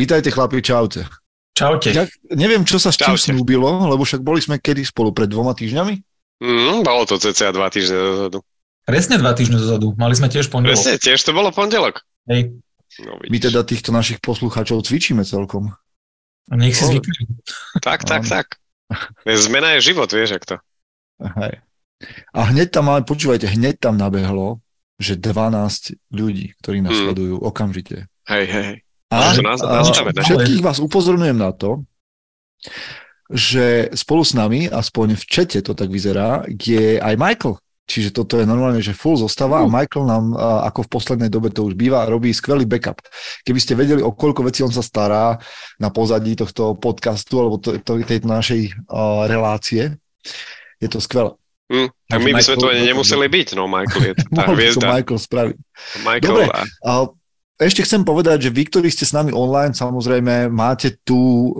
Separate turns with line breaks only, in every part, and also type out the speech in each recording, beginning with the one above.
Vítajte chlapi, čaute.
Čaute.
Ja neviem, čo sa s čím
Čaute.
snúbilo, lebo však boli sme kedy spolu pred dvoma týždňami.
Mm, bolo to cca dva týždne dozadu.
Presne dva týždne dozadu. Mali sme tiež pondelok.
Presne, tiež to bolo pondelok.
Hej.
No,
My teda týchto našich poslucháčov cvičíme celkom.
A nech si zvykli.
Tak, tak, tak. Zmena je život, vieš, ak to.
Hej. A hneď tam, ale počúvajte, hneď tam nabehlo, že 12 ľudí, ktorí nás
Hmm.
sledujú okamžite.
Hej, hej, hej.
A,
Môžu nás-
a
nastavené.
všetkých vás upozorňujem na to, že spolu s nami, aspoň v čete to tak vyzerá, je aj Michael. Čiže toto je normálne, že full zostava a Michael nám, ako v poslednej dobe to už býva, robí skvelý backup. Keby ste vedeli, o koľko vecí on sa stará na pozadí tohto podcastu alebo to, to, tejto našej uh, relácie, je to skvelé.
Hm, tak my by sme tu ani nemuseli byť, no Michael je tá
by to
hviezda.
Michael spraviť.
Michael
Dobre.
a
A ešte chcem povedať, že vy, ktorí ste s nami online, samozrejme máte tú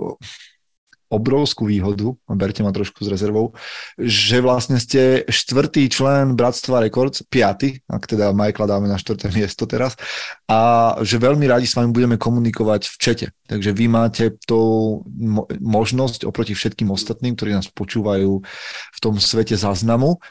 obrovskú výhodu, berte ma trošku s rezervou, že vlastne ste štvrtý člen Bratstva Records, piaty, ak teda Michaela dáme na štvrté miesto teraz, a že veľmi radi s vami budeme komunikovať v čete. Takže vy máte tú mo- možnosť oproti všetkým ostatným, ktorí nás počúvajú v tom svete záznamu,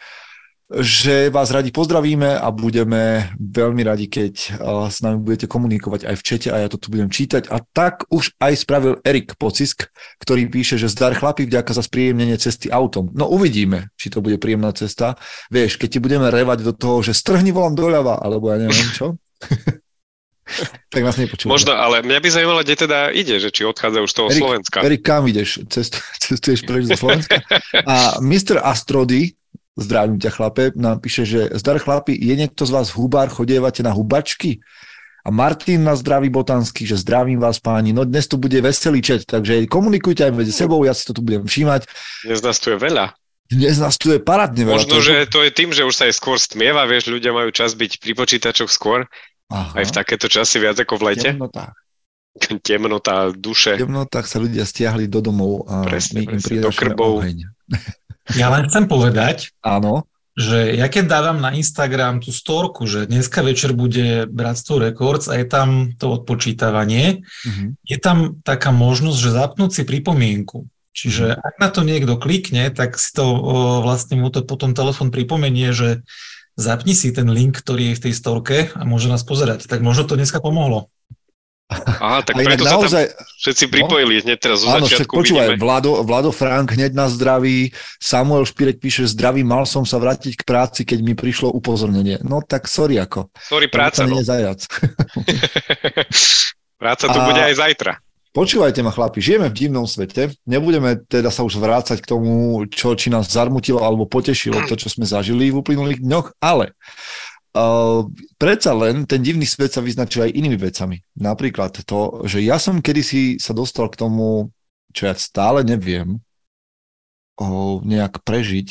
že vás radi pozdravíme a budeme veľmi radi, keď uh, s nami budete komunikovať aj v čete a ja to tu budem čítať. A tak už aj spravil Erik Pocisk, ktorý píše, že zdar chlapi, vďaka za spríjemnenie cesty autom. No uvidíme, či to bude príjemná cesta. Vieš, keď ti budeme revať do toho, že strhni volám doľava, alebo ja neviem čo, tak nás nepočúva.
možno, ale mňa by zaujímalo, kde teda ide, že či odchádza už z toho
Erik,
Slovenska.
Erik, kam ideš? Cest, cestuješ preč zo Slovenska? A Mr. Astrody, zdravím ťa chlape, nám píše, že zdar chlapi, je niekto z vás hubár, chodievate na hubačky? A Martin na zdraví botansky, že zdravím vás páni. No dnes tu bude veselý čet, takže komunikujte aj medzi sebou, ja si to tu budem všímať.
Dnes nás tu je veľa.
Dnes nás tu je parádne veľa.
Možno, že to je tým, že už sa aj skôr stmieva, vieš, ľudia majú čas byť pri počítačoch skôr,
Aha,
aj v takéto časy viac ako v lete. Temnota,
V
duše.
temnotách sa ľudia stiahli do domov a
Presne,
my im
presne, do krbov.
oheň.
Ja len chcem povedať,
Áno,
že ja keď dávam na Instagram tú storku, že dneska večer bude Bratstvo Records a je tam to odpočítavanie,
mhm.
je tam taká možnosť, že zapnúť si pripomienku. Čiže ak na to niekto klikne, tak si to o, vlastne mu to potom telefon pripomenie, že zapni si ten link, ktorý je v tej storke a môže nás pozerať. Tak možno to dneska pomohlo.
Aha, tak preto sa tam
naozaj,
všetci pripojili hneď teraz zo
Áno, však
začiatku
počúvaj,
vidíme.
Vlado, Vlado Frank hneď na zdraví, Samuel Špirek píše, zdraví, mal som sa vrátiť k práci, keď mi prišlo upozornenie. No tak sorry ako.
Sorry, práca, no.
zajac.
práca tu
A-
bude aj zajtra.
Počúvajte ma chlapi, žijeme v divnom svete, nebudeme teda sa už vrácať k tomu, čo či nás zarmutilo alebo potešilo to, čo sme zažili v uplynulých dňoch, ale uh, predsa len ten divný svet sa vyznačuje aj inými vecami. Napríklad to, že ja som kedysi sa dostal k tomu, čo ja stále neviem uh, nejak prežiť,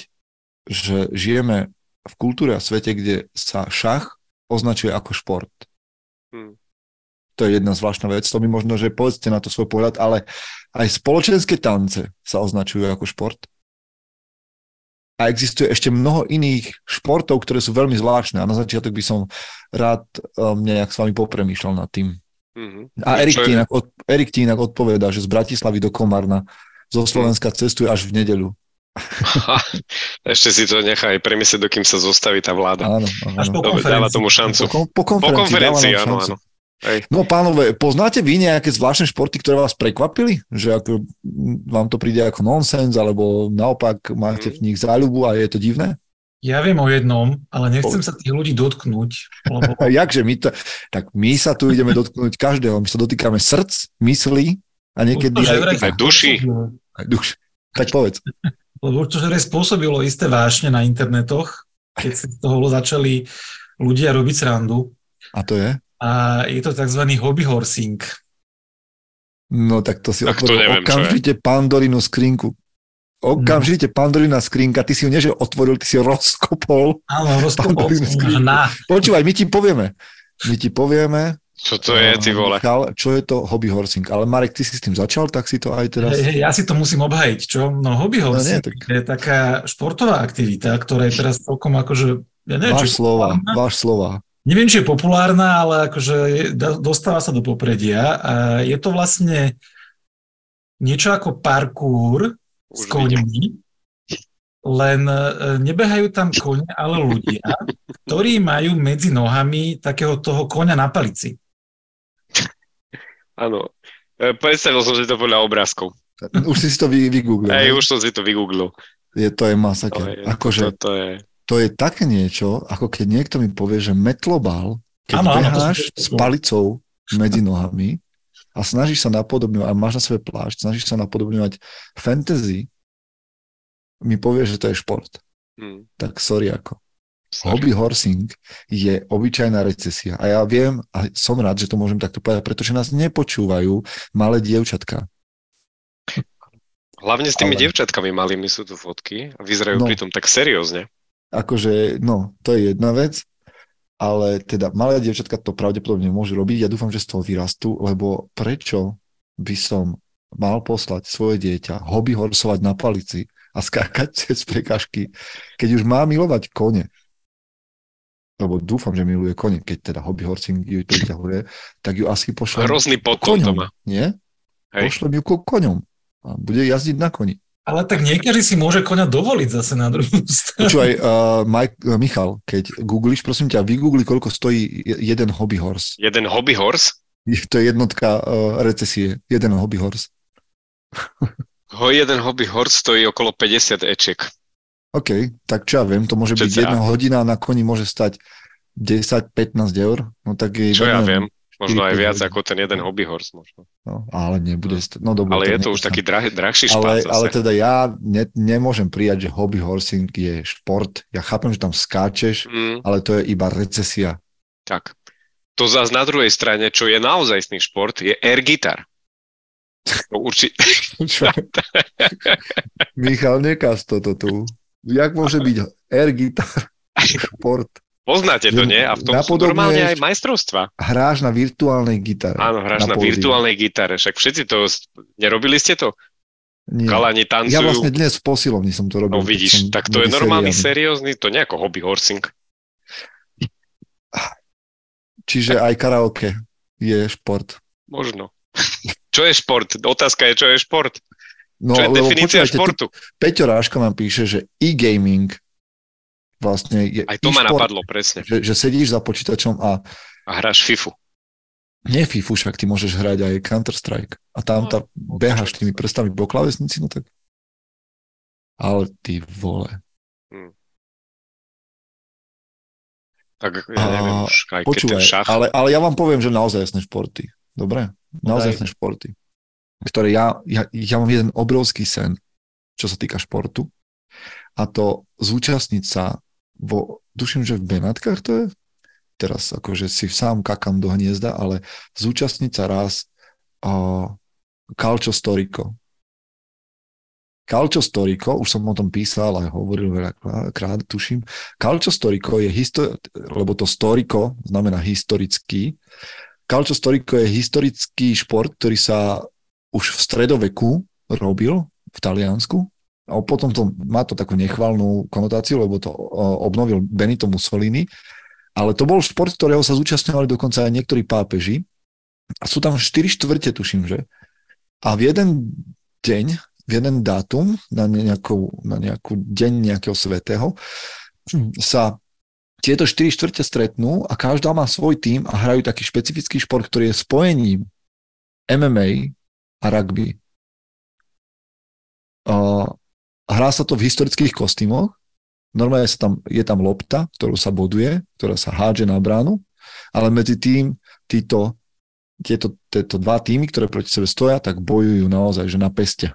že žijeme v kultúre a svete, kde sa šach označuje ako šport.
Hmm.
To je jedna zvláštna vec, to mi možno, že povedzte na to svoj pohľad, ale aj spoločenské tance sa označujú ako šport. A existuje ešte mnoho iných športov, ktoré sú veľmi zvláštne. A na začiatok by som rád um, nejak s vami popremýšľal nad tým.
Mhm.
A Erik ti, inak, od, Erik ti inak odpovedá, že z Bratislavy do Komarna zo Slovenska cestuje až v nedeľu.
Ešte si to nechaj premyslieť, dokým sa zostaví tá vláda.
Áno,
Až
áno.
po
Dobre, dáva
konferencii.
tomu šancu.
Po, po
Po
konferencii,
konferencii,
dáva nám
áno,
šancu.
áno. Hej.
No pánové, poznáte vy nejaké zvláštne športy, ktoré vás prekvapili? Že ako, vám to príde ako nonsens, alebo naopak máte v nich záľubu a je to divné?
Ja viem o jednom, ale nechcem sa tých ľudí dotknúť, lebo
jakže my to, tak my sa tu ideme dotknúť každého. My sa dotýkame srdc, myslí a niekedy aj,
vraj
aj duši.
aj duš. Tak povedz.
Lebo to, že spôsobilo isté vášne na internetoch, keď si z toho začali ľudia robiť srandu.
A to je?
A je to tzv. hobby horsing.
No tak to si
Tak to
otvoril
neviem, čo
okamžite pandorinu skrinku. Okamžite pandorina skrinka, ty si ju nie, že otvoril, ty si ju rozkopol.
Áno, rozkopol na.
Počúvaj, my ti povieme. My ti povieme,
Čo to je, ty vole?
Michal, čo je to hobby horsing? Ale Marek, ty si s tým začal, tak si to aj teraz...
Hej, hej, ja si to musím obhajiť, čo? No hobby
No
horsing
nie, tak-
je taká športová aktivita, ktorá je teraz celkom akože, ja neviem,
Váš
či-
slova, váš slova.
Neviem, či je populárna, ale akože dostáva sa do popredia. A je to vlastne niečo ako parkour Už s koňmi, len e, nebehajú tam kone, ale ľudia, ktorí majú medzi nohami takého toho koňa na palici.
Áno. Predstavil som si to podľa obrázkov.
Už si to vy, vygooglil.
Hej, už som si to vygooglil.
Je, to je masaker. To je, akože, to, to, je... to je také niečo, ako keď niekto mi povie, že metlobal, keď ano, beháš ano, s palicou medzi nohami a snažíš sa napodobňovať, a máš na sebe plášť, snažíš sa napodobňovať fantasy, mi povie, že to je šport. Hmm. Tak sorry ako. Sorry. Hobby horsing je obyčajná recesia. A ja viem, a som rád, že to môžem takto povedať, pretože nás nepočúvajú malé dievčatka.
Hlavne s tými Ale... dievčatkami malými sú tu fotky a vyzerajú no, pritom tak seriózne.
Akože, no, to je jedna vec, ale teda malé dievčatka to pravdepodobne môžu robiť. Ja dúfam, že z toho vyrastú, lebo prečo by som mal poslať svoje dieťa hobby horsovať na palici a skákať cez prekažky, keď už má milovať kone, lebo dúfam, že miluje kone, keď teda hobby horsing ju priťahuje, tak ju asi pošlem
Hrozný potom
koňom, nie? Hej. Pošlem ju ko koňom a bude jazdiť na koni.
Ale tak niekedy si môže koňa dovoliť zase na druhú stranu.
Počúvaj, uh, Mike, uh, Michal, keď googliš, prosím ťa, vygoogli, koľko stojí jeden hobby horse.
Jeden hobby horse?
To je jednotka uh, recesie. Jeden hobby horse.
Ho, jeden hobby horse stojí okolo 50 eček.
OK, tak čo ja viem, to môže Čiže byť jedna hodina na koni môže stať 10-15 eur. No tak je
čo ja viem, možno aj viac hodin. ako ten jeden hobby horse možno.
No, ale nebude stať. No,
dobre, ale je to už taký drah, drahší špát
ale, zase. ale teda ja ne, nemôžem prijať, že hobby horsing je šport. Ja chápem, že tam skáčeš, mm. ale to je iba recesia.
Tak. To zase na druhej strane, čo je naozajstný šport, je air guitar. No určite.
Michal, nekaz toto tu. Jak môže byť air guitar šport?
Poznáte to, nie? A v tom sú normálne aj majstrovstva.
Hráš na virtuálnej gitare.
Áno, hráš na, na virtuálnej gitare. Však všetci to... Nerobili ste to?
Nie.
Kalani tancujú.
Ja vlastne dnes v posilovni som to robil.
No vidíš, tak to je normálny, seriózny, to nie ako hobby horsing.
Čiže aj karaoke je šport.
Možno. Čo je šport? Otázka je, čo je šport? No, čo je definícia športu? Tu,
Peťo Ráška nám píše, že e-gaming vlastne je
Aj to ma napadlo, presne.
Že, že sedíš za počítačom a...
A hráš FIFU.
Nie FIFU, však ty môžeš hrať aj Counter-Strike. A tam no, tá, no, behaš tými prstami po klavesnici, no tak... Ale ty vole. Hmm.
Tak ja neviem už, aj počúvaj, keď ten šach...
Ale, ale ja vám poviem, že naozaj jasné športy. Dobre? Naozaj okay. športy. Ktoré ja, ja, ja mám jeden obrovský sen, čo sa týka športu. A to zúčastniť sa vo, duším, že v Benátkach to je, teraz akože si sám kakam do hniezda, ale zúčastniť sa raz uh, Calcio Storico. Calcio Storico, už som o tom písal aj hovoril veľakrát, tuším. Calcio Storico je, histo- lebo to Storico znamená historický, Calcio Storico je historický šport, ktorý sa už v stredoveku robil v Taliansku a potom to má to takú nechvalnú konotáciu, lebo to obnovil Benito Mussolini, ale to bol šport, ktorého sa zúčastňovali dokonca aj niektorí pápeži a sú tam 4 štvrte, tuším, že? A v jeden deň, v jeden dátum, na nejakú, na nejakú deň nejakého svetého, sa tieto 4 štvrte stretnú a každá má svoj tým a hrajú taký špecifický šport, ktorý je spojením MMA a rugby. Hrá sa to v historických kostýmoch, normálne sa tam, je tam lopta, ktorú sa boduje, ktorá sa hádže na bránu, ale medzi tým títo, tieto, tieto dva týmy, ktoré proti sebe stoja, tak bojujú naozaj, že na peste.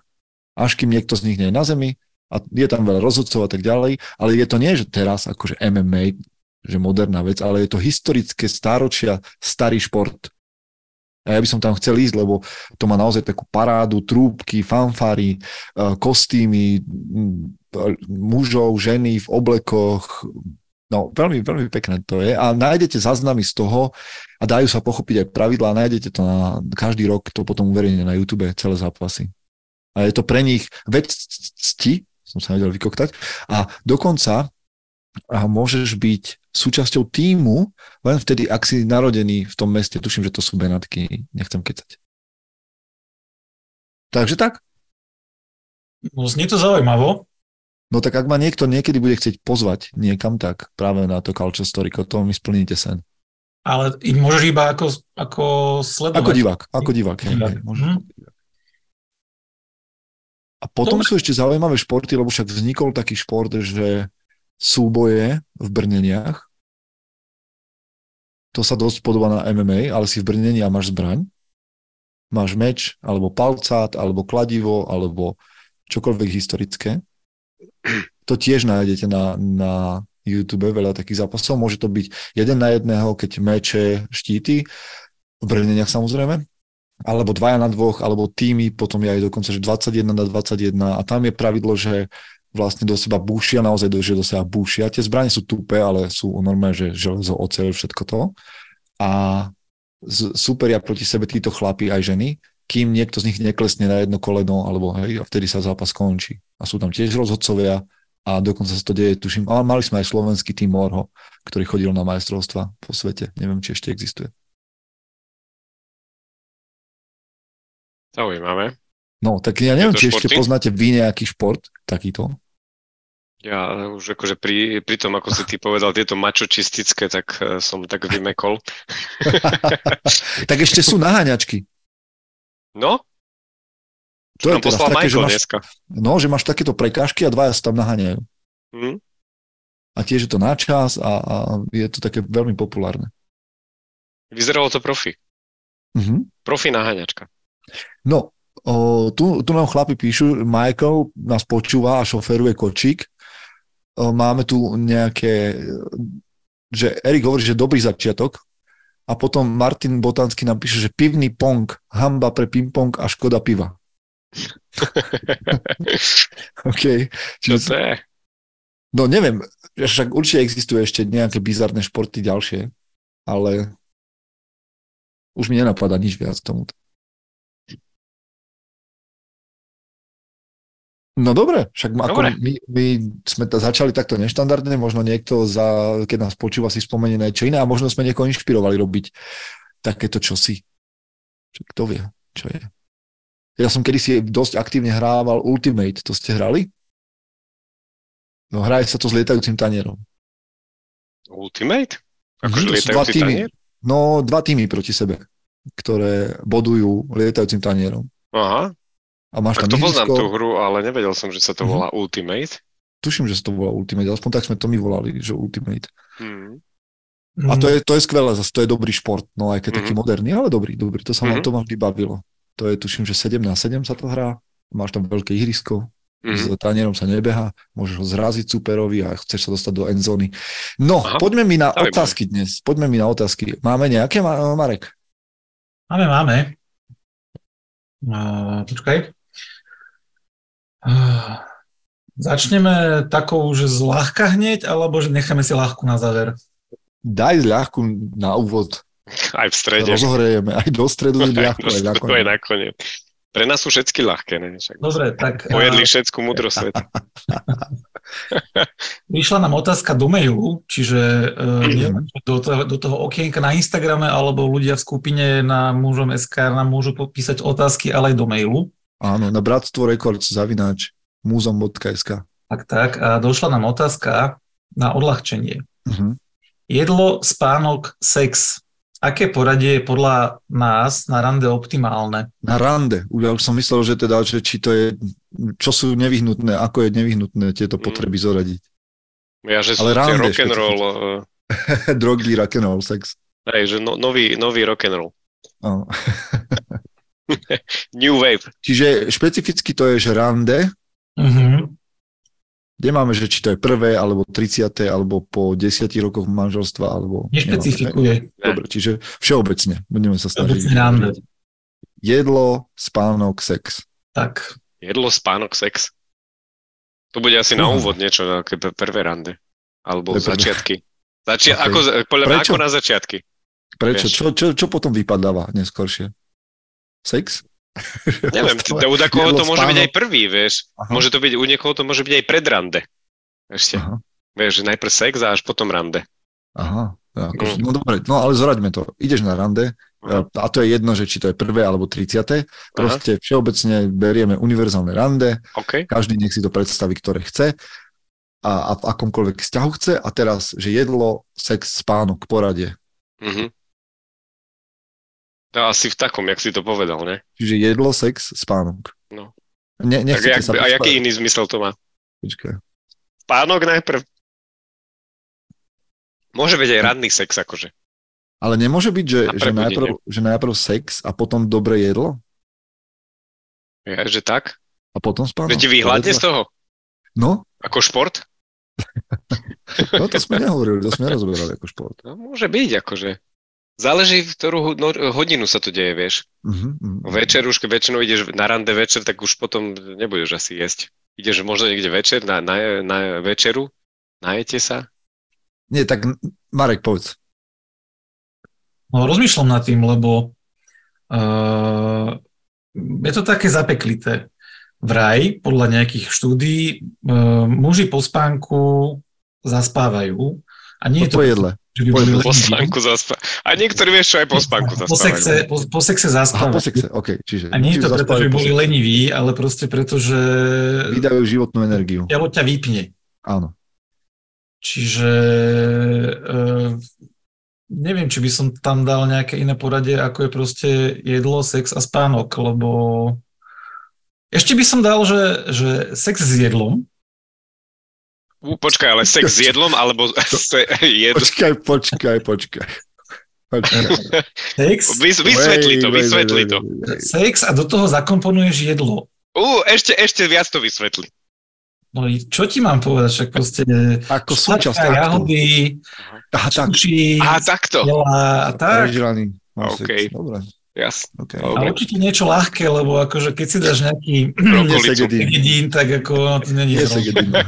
Až kým niekto z nich nie je na zemi, a je tam veľa rozhodcov a tak ďalej, ale je to nie, že teraz akože MMA, že moderná vec, ale je to historické stáročia, starý šport. A ja by som tam chcel ísť, lebo to má naozaj takú parádu, trúbky, fanfary, eh, kostýmy, mužov, ženy v oblekoch. No, veľmi, veľmi pekné to je. A nájdete záznamy z toho a dajú sa pochopiť aj pravidlá. Nájdete to na každý rok, to potom uverejne na YouTube, celé zápasy. A je to pre nich vec cti, som sa nevedel vykoktať. A dokonca a môžeš byť súčasťou týmu len vtedy, ak si narodený v tom meste. Tuším, že to sú Benátky, nechcem kecať. Takže tak.
No, znie to zaujímavo.
No tak ak ma niekto niekedy bude chcieť pozvať niekam, tak práve na to Culture Story, to mi splníte sen.
Ale môžeš iba ako, ako sledovať.
Ako divák, ako divák. Hej, hej, môžeš
Mhm.
divák. A potom
Dobre.
sú ešte zaujímavé športy, lebo však vznikol taký šport, že súboje v brneniach. To sa dosť podobá na MMA, ale si v brnení a máš zbraň. Máš meč, alebo palcát, alebo kladivo, alebo čokoľvek historické. To tiež nájdete na, na YouTube, veľa takých zápasov. Môže to byť jeden na jedného, keď meče, štíty, v brneniach samozrejme, alebo dvaja na dvoch, alebo týmy, potom je aj dokonca, že 21 na 21 a tam je pravidlo, že vlastne do seba búšia, naozaj do, že do seba búšia. Tie zbranie sú tupé, ale sú normálne, že železo, oceľ, všetko to. A superia proti sebe títo chlapi aj ženy, kým niekto z nich neklesne na jedno koleno, alebo hej, a vtedy sa zápas končí. A sú tam tiež rozhodcovia a dokonca sa to deje, tuším, ale mali sme aj slovenský tým Morho, ktorý chodil na majstrovstva po svete. Neviem, či ešte existuje.
Zaujímavé.
No, tak ja neviem, či ešte
športy?
poznáte vy nejaký šport takýto.
Ja už akože pri, pri tom, ako si ty povedal, tieto mačočistické, tak eh, som tak vymekol.
tak ešte sú naháňačky.
No,
To je teraz také, že máš,
dneska.
no, že máš takéto prekážky a dvaja sa tam naháňajú.
Hm?
A tiež je to na čas a, a je to také veľmi populárne.
Vyzeralo to profi.
Mhm.
Profi naháňačka.
No, o, tu, tu nám chlapi píšu, Michael nás počúva a šoferuje kočík. Máme tu nejaké, že Erik hovorí, že dobrý začiatok a potom Martin Botanský nám píše, že pivný pong, hamba pre ping-pong a škoda piva. OK.
Čo
Čiže,
to je?
no neviem, však určite existujú ešte nejaké bizarné športy ďalšie, ale už mi nenapadá nič viac k tomuto. No dobre, však ako
Dobre.
my, my sme to začali takto neštandardne, možno niekto, za, keď nás počúva, si spomenie na niečo iné a možno sme niekoho inšpirovali robiť takéto čosi. Čo, kto vie, čo je. Ja som kedysi dosť aktívne hrával Ultimate, to ste hrali? No hraje sa to s lietajúcim tanierom.
Ultimate?
Mhm,
Akože
to sú dva
lietajúci
týmy.
tanier?
No, dva týmy proti sebe, ktoré bodujú lietajúcim tanierom.
Aha,
A máš
tak
tam
to poznám
ihrisko.
tú hru, ale nevedel som, že sa to
Mhm.
volá Ultimate.
Tuším, že sa to volá Ultimate, aspoň tak sme to my volali, že Ultimate.
Hm.
A to je, to je skvelé, zase to je dobrý šport, no aj keď taký
Mhm.
moderný, ale dobrý, dobrý, to sa ma,
Mhm.
to ma vždy bavilo. To je, tuším, že 7 na 7 sa to hrá, máš tam veľké ihrisko, s
Mhm.
tanierom sa nebeha, môžeš ho zraziť superovi a chceš sa dostať do endzóny. No,
Aha,
poďme mi na otázky dnes, poďme mi na otázky. Máme nejaké, Ma- Marek?
Máme, máme. Uh, počkaj. Začneme takou, že zľahka hneď, alebo že necháme si ľahku na záver?
Daj ľahku na úvod,
Aj v strede.
rozohrejeme, aj do stredu je ľahko, aj
to je
nakoniec.
nakoniec. Pre nás sú všetky ľahké, ne? Však
Dobre, tak
Pojedli
uh,
všetku múdrosť sveta.
prišla nám otázka do mailu, čiže uh, nielen do, toho, do toho okienka na Instagrame, alebo ľudia v skupine na mužom SK nám môžu popísať otázky, ale aj do mailu.
Áno, na Bratstvo Records zavináč múzom.sk.
Tak, tak. A došla nám otázka na odľahčenie.
Uh-huh.
Jedlo, spánok, sex. Aké poradie je podľa nás na rande optimálne?
Na rande. Ja už som myslel, že teda, že či to je, čo sú nevyhnutné, ako je nevyhnutné tieto
Mm.
potreby zoradiť.
Ja, že sú
Ale
tie
rande
rock'n'roll,
Drogy, rock'n'roll, sex.
hej, že no, nový, nový rock'n'roll.
Áno.
New wave.
Čiže špecificky to je, že rande,
Uh-huh.
kde máme, že či to je prvé, alebo 30. alebo po 10 rokoch manželstva, alebo...
Nešpecifikuje.
Dobre, čiže všeobecne. Budeme sa snažiť.
Všeobecne rande.
Jedlo, spánok, sex.
Tak.
Jedlo, spánok, sex. To bude asi na
Uha.
úvod niečo, také p- prvé rande. Alebo
prvé.
začiatky. Začia-
Okay.
ako, podľa mňa
Prečo?
ako na začiatky.
Prečo?
Vieš.
Čo, čo, čo potom vypadáva neskôršie? Sex?
Neviem,
Ostalo-
t- u takoho to môže byť aj prvý, vieš.
Aha.
Môže to byť, u niekoho to môže byť aj predrande. Ešte.
Aha.
Vieš, že najprv sex a až potom rande.
Aha, ako, mm. no dobre, no ale zoraďme to. Ideš na rande
Aha.
a to je jedno, že či to je prvé alebo 30. Proste všeobecne berieme univerzálne rande,
OK.
každý nech si to predstaví, ktoré chce a, a v akomkoľvek vzťahu chce a teraz, že jedlo, sex, spánok, poradie.
Mhm. No asi v takom, jak si to povedal, ne?
Čiže jedlo, sex, spánok.
No.
Ne,
Tak jak,
sa
a jaký iný zmysel to má?
Počkaj.
Spánok najprv. Môže byť aj ranný sex, akože.
Ale nemôže byť, že, že, najprv, že najprv sex a potom dobré jedlo
Ja, že tak?
a potom spánok?
Že ti vyhľadne z toho?
No,
Ako šport?
no to sme nehovorili, to sme nerozoberali ako šport.
No, môže byť, akože. Záleží, v ktorú no, hodinu sa to deje, vieš.
Uh-huh, uh-huh.
Večer už, keď väčšinou ideš na rande večer, tak už potom nebudeš asi jesť. Ideš možno niekde večer na, na, na večeru, najete sa.
Nie, tak Marek, povedz.
No, rozmýšľam nad tým, lebo uh, je to také zapeklité. Vraj, podľa nejakých štúdí, uh, muži po spánku zaspávajú. A nie je to,
Po jedle.
že by
po
boli.
Po spánku zaspa. A niektorí vieš čo aj po spánku
Po sexe,
zaspávajú.
po, po sexe
Aha,
zaspávajú.
po sexe, OK. Čiže,
A nie je to preto, že
zaspávajú
by
po
boli leniví, ale proste preto, že
Vydajú životnú energiu.
telo ťa vypne.
Áno.
Čiže uh, neviem, či by som tam dal nejaké iné poradie, ako je proste jedlo, sex a spánok, lebo ešte by som dal, že, že sex s jedlom,
Počkaj, ale sex s jedlom, alebo se, jedlo.
Počkaj, počkaj, počkaj. počkaj.
sex,
Vys, vysvetli to, vysvetli to.
sex a do toho zakomponuješ jedlo.
Ú, ešte, ešte viac to vysvetli.
No i čo ti mám povedať, však proste
Ako súčasť aktu.
jahody,
Aha, tak.
sushi,
Aha, takto.
jela a tak.
Prežraný. No,
OK.
sex. Dobre.
Jas.
Okay.
A
Dobre.
určite niečo ľahké, lebo akože keď si dáš nejaký
Brokolicu.
Segedín.
tak ako to není
Je segedín.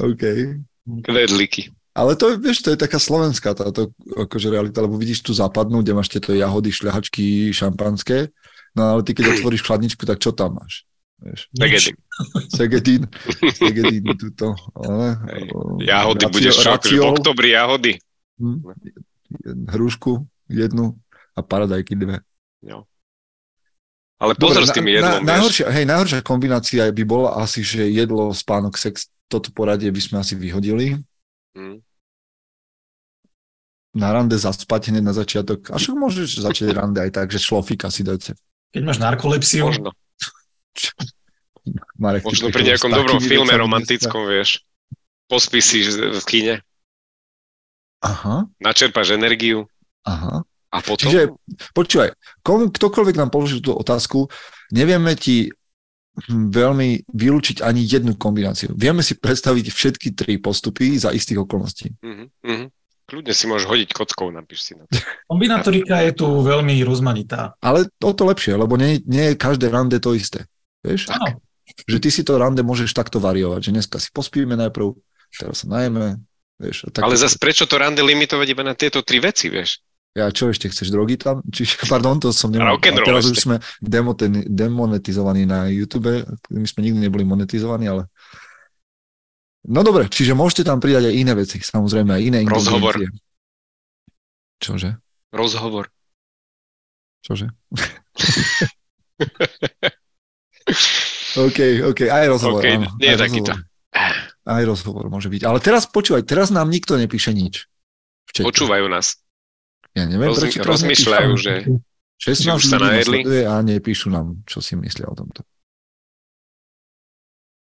OK.
Kvedliky.
Ale to, vieš, to je taká slovenská táto akože realita, lebo vidíš tu západnú, kde máš tieto jahody, šľahačky, šampanské, no ale ty keď otvoríš chladničku, tak čo tam máš? Vieš,
Segedín.
segedín, segedín, tuto, ale,
Jahody
racio-
budeš čo? akože V oktobri jahody.
hm, hrušku, jednu a paradajky dve.
Ale pozor s tým
na,
jedlom,
na,
vieš.
najhoršia, hej, najhoršia kombinácia by bola asi, že jedlo, spánok, sex, toto poradie by sme asi vyhodili.
Hm.
Na rande zaspať hneď na začiatok. A však môžeš začať rande aj tak, že šlofika si dáte.
Keď máš narkolepsiu,
Možno.
Marek,
Možno pri nejakom dobrom filme romantickom, vieš. Pospíš si v kine,
dneska. Aha,
načerpáš energiu
aha.
a potom...
Čiže, počúvaj, komu, ktokoľvek nám položil tú otázku, nevieme ti veľmi vylúčiť ani jednu kombináciu. Vieme si predstaviť všetky tri postupy za istých okolností.
Mhm, mhm. Kľudne si môžeš hodiť kockou, napíš si na to.
kombinatorika je tu veľmi rozmanitá.
Ale o to lepšie, lebo nie, nie je každé rande to isté. Vieš?
Áno.
Že ty si to rande môžeš takto variovať, že dneska si pospíme najprv, teraz sa najeme, vieš. Tak,
Ale zase prečo to rande limitovať iba na tieto tri veci, vieš?
Ja čo ešte chceš, drogy tam? Či, pardon, to som nemal. A teraz už sme demoten, demonetizovaní na YouTube, my sme nikdy neboli monetizovaní, ale No dobre, čiže môžete tam pridať aj iné veci, samozrejme aj iné
Rozhovor.
Čože?
Rozhovor.
Čože? OK, OK, aj rozhovor.
OK,
áno,
nie
aj
takýto.
rozhovor. Aj rozhovor môže byť. Ale teraz počúvaj, teraz nám nikto nepíše nič.
Počúvajú nás.
Ja neviem,
Rozmy-
prečo
rozmýšľajú, že...
16
že už sa najedli.
a nepíšu nám, čo si myslia o tomto.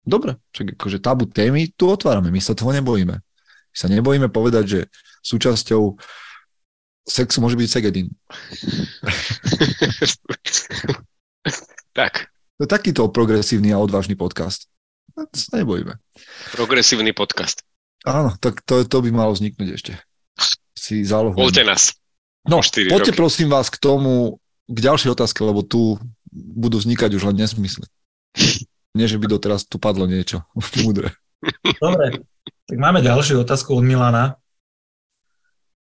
Dobre, čak akože tabu témy tu otvárame, my sa toho nebojíme. My sa nebojíme povedať, že súčasťou sexu môže byť segedin.
tak,
To je takýto progresívny a odvážny podcast. No, to sa nebojíme.
progresívny podcast.
Áno, tak to, to by malo vzniknúť ešte. Si zálohujem.
Voľte nás.
No,
o štyri
poďte
roky.
prosím vás k tomu, k ďalšej otázke, lebo tu budú vznikať už len nesmysly. Nie, že by doteraz tu padlo niečo múdre.
Dobre, tak máme ďalšiu otázku od Milana.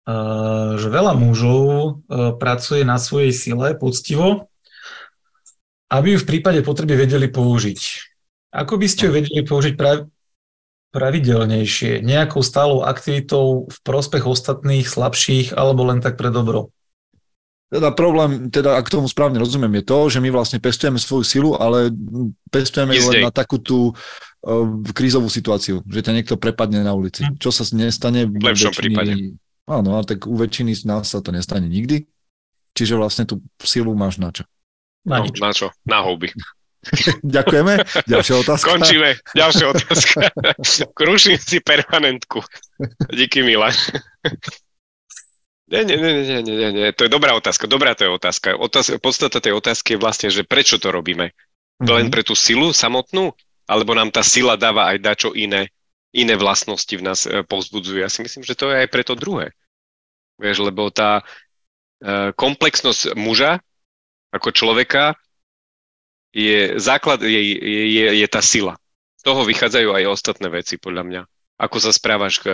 Uh, že veľa mužov uh, pracuje na svojej sile poctivo, aby ju v prípade potreby vedeli použiť. Ako by ste ju vedeli použiť práve... pravidelnejšie, nejakou stálou aktivitou v prospech ostatných, slabších, alebo len tak pre dobro?
Teda problém, teda ak tomu správne rozumiem, je to, že my vlastne pestujeme svoju silu, ale pestujeme ju len na takú tú uh, krízovú situáciu, že ťa niekto prepadne na ulici. Hm. Čo sa nestane
v lepšom väčšiny, prípade.
Áno, ale tak u väčšiny z nás sa to nestane nikdy. Čiže vlastne tú silu máš na čo?
Na, no, na čo? Na houby.
Ďakujeme. Ďalšia otázka.
Končíme. Ďalšia otázka. Kruším si permanentku. Díky, Milan. Nie, nie, nie, nie, nie, nie, nie. To je dobrá otázka. Dobrá to je otázka. Otáz, podstata tej otázky je vlastne, že prečo to robíme? Mm-hmm. Len pre tú silu samotnú? Alebo nám tá sila dáva aj dačo iné, iné vlastnosti v nás e, povzbudzuje? Ja si myslím, že to je aj pre to druhé. Vieš, lebo tá e, komplexnosť muža ako človeka je základ, je, je, je, je tá sila. Z toho vychádzajú aj ostatné veci, podľa mňa. Ako sa správaš k,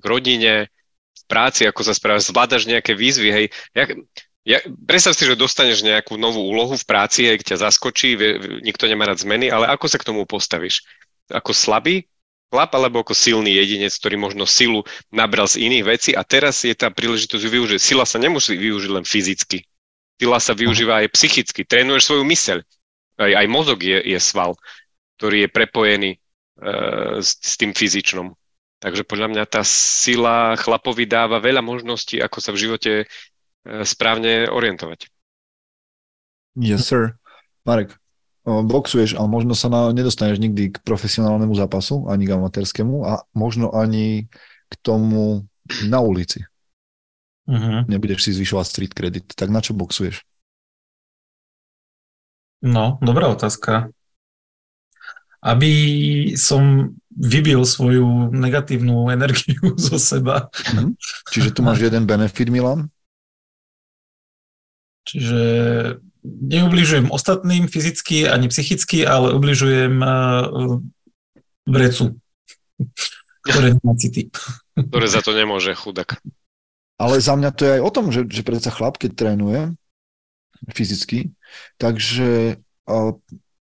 k rodine, v práci, ako sa správaš, zvládaš nejaké výzvy, hej. Ja, ja, predstav si, že dostaneš nejakú novú úlohu v práci, hej, ťa zaskočí, vie, nikto nemá rád zmeny, ale ako sa k tomu postavíš? Ako slabý chlap alebo ako silný jedinec, ktorý možno silu nabral z iných vecí a teraz je tá príležitosť využiť. Sila sa nemusí využiť len fyzicky. Sila sa využíva aj psychicky. Trénuješ svoju myseľ. Aj, aj mozog je, je sval, ktorý je prepojený uh, s, s tým fyzičnom. Takže podľa mňa tá sila chlapovi dáva veľa možností, ako sa v živote e, správne orientovať.
Yes, sir. Marek, boxuješ, ale možno sa na, nedostaneš nikdy k profesionálnemu zápasu, ani k amatérskému a možno ani k tomu na ulici. Uh-huh. Nebudeš si zvyšovať street credit. Tak na čo boxuješ?
No, dobrá otázka. Aby som vybil svoju negatívnu energiu zo seba.
Mm. Čiže tu máš jeden benefit, Milan?
Čiže neubližujem ostatným fyzicky ani psychicky, ale ubližujem uh, vrecu, ktoré nemá city.
Ktoré za to nemôže, chudák.
Ale za mňa to je aj o tom, že, že predsa chlap, keď trénuje fyzicky, takže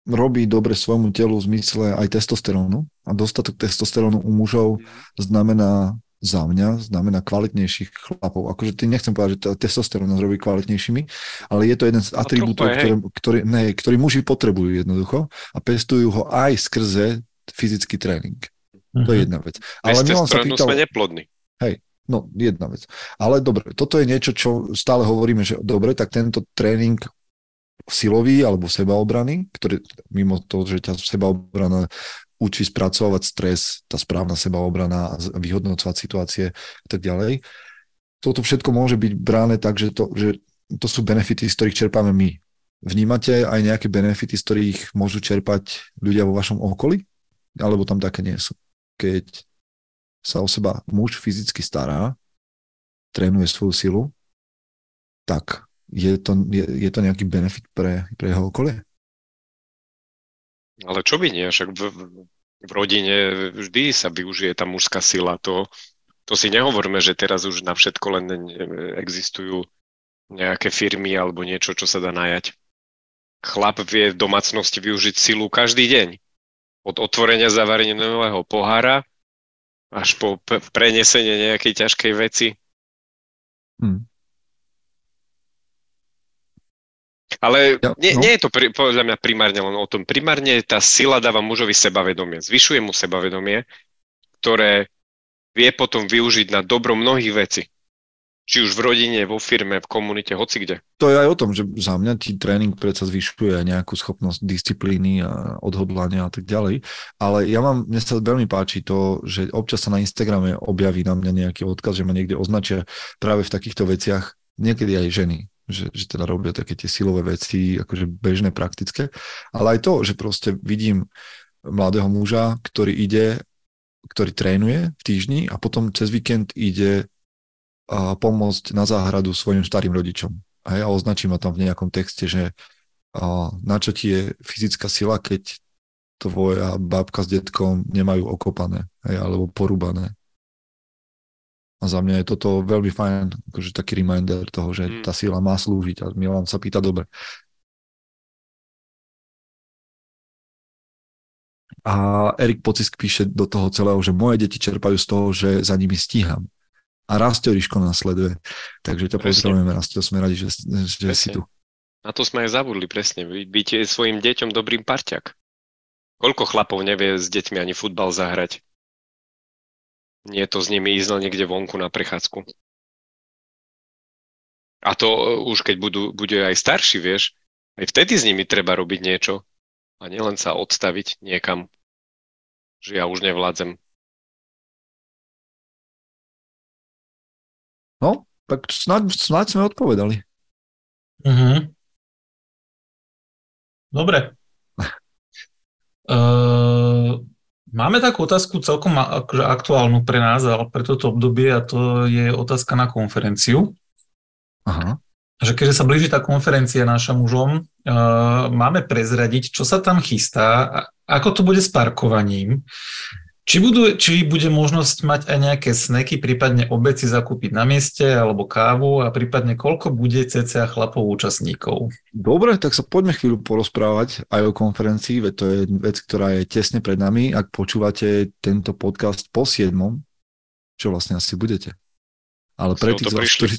robí dobre svojmu telu v zmysle aj testosterónu a dostatok testosterónu u mužov znamená za mňa, znamená kvalitnejších chlapov. Akože ty nechcem povedať, že testosterón nás robí kvalitnejšími, ale je to jeden z no, atribútov, ktoré, ktorý, ne, ktorý muži potrebujú jednoducho a pestujú ho aj skrze fyzický tréning. Uh-huh. To je mhm. jedna vec.
Ale Bez sa pýtal, sme neplodní.
Hej, no jedna vec. Ale dobre, toto je niečo, čo stále hovoríme, že dobre, tak tento tréning silový alebo sebaobrany, ktorý mimo toho, že ťa sebaobrana učí spracovať stres, tá správna sebaobrana, vyhodnocovať situácie a tak ďalej. Toto všetko môže byť bráne tak, že to, že to sú benefity, z ktorých čerpáme my. Vnímate aj nejaké benefity, z ktorých môžu čerpať ľudia vo vašom okolí? Alebo tam také nie sú? Keď sa o seba muž fyzicky stará, trénuje svoju silu, tak je to, je, je to nejaký benefit pre, pre jeho okolie?
Ale čo by nie? Však v, v rodine vždy sa využije tá mužská sila. To, to si nehovoríme, že teraz už na všetko len existujú nejaké firmy alebo niečo, čo sa dá najať. Chlap vie v domácnosti využiť silu každý deň. Od otvorenia zavareného pohára až po prenesenie nejakej ťažkej veci. Hmm. Ale ja, nie, no. nie je to pri, podľa mňa primárne len o tom. Primárne tá sila dáva mužovi sebavedomie. Zvyšuje mu sebavedomie, ktoré vie potom využiť na dobro mnohých vecí. Či už v rodine, vo firme, v komunite, hoci kde.
To je aj o tom, že za mňa tí tréning predsa zvyšuje nejakú schopnosť disciplíny a odhodlania a tak ďalej. Ale ja mám, mne sa veľmi páči to, že občas sa na Instagrame objaví na mňa nejaký odkaz, že ma niekde označia práve v takýchto veciach, niekedy aj ženy, že, že teda robia také tie silové veci, akože bežné, praktické, ale aj to, že proste vidím mladého muža, ktorý ide, ktorý trénuje v týždni a potom cez víkend ide pomôcť na záhradu svojim starým rodičom. Hej, a označí ma tam v nejakom texte, že na čo ti je fyzická sila, keď tvoja babka s detkom nemajú okopané, hej, alebo porúbané. A za mňa je toto veľmi fajn, akože taký reminder toho, že mm. tá sila má slúžiť. A Milan sa pýta dobre. A Erik Pocisk píše do toho celého, že moje deti čerpajú z toho, že za nimi stíham. A Rastio Riško nás sleduje. Takže ťa pozdravujeme, Rastio, sme radi, že, že si tu.
Na to sme aj zabudli, presne. Byť svojim deťom dobrým parťak. Koľko chlapov nevie s deťmi ani futbal zahrať? Nie je to s nimi ísť niekde vonku na prechádzku. A to e, už keď budú, bude aj starší, vieš, aj vtedy s nimi treba robiť niečo a nielen sa odstaviť niekam, že ja už nevládzem.
No, tak snáď, snáď sme odpovedali.
Uh-huh. Dobre. uh, máme takú otázku celkom akože aktuálnu pre nás, ale pre toto obdobie a to je otázka na konferenciu.
Aha.
Že keďže sa blíži tá konferencia naša mužom, uh, máme prezradiť, čo sa tam chystá, ako to bude s parkovaním, či, budú, či bude možnosť mať aj nejaké sneky, prípadne obeci zakúpiť na mieste alebo kávu a prípadne koľko bude cca chlapov účastníkov?
Dobre, tak sa poďme chvíľu porozprávať aj o konferencii, veď to je vec, ktorá je tesne pred nami. Ak počúvate tento podcast po 7, čo vlastne asi budete. Ale pre tých vás, ktorí...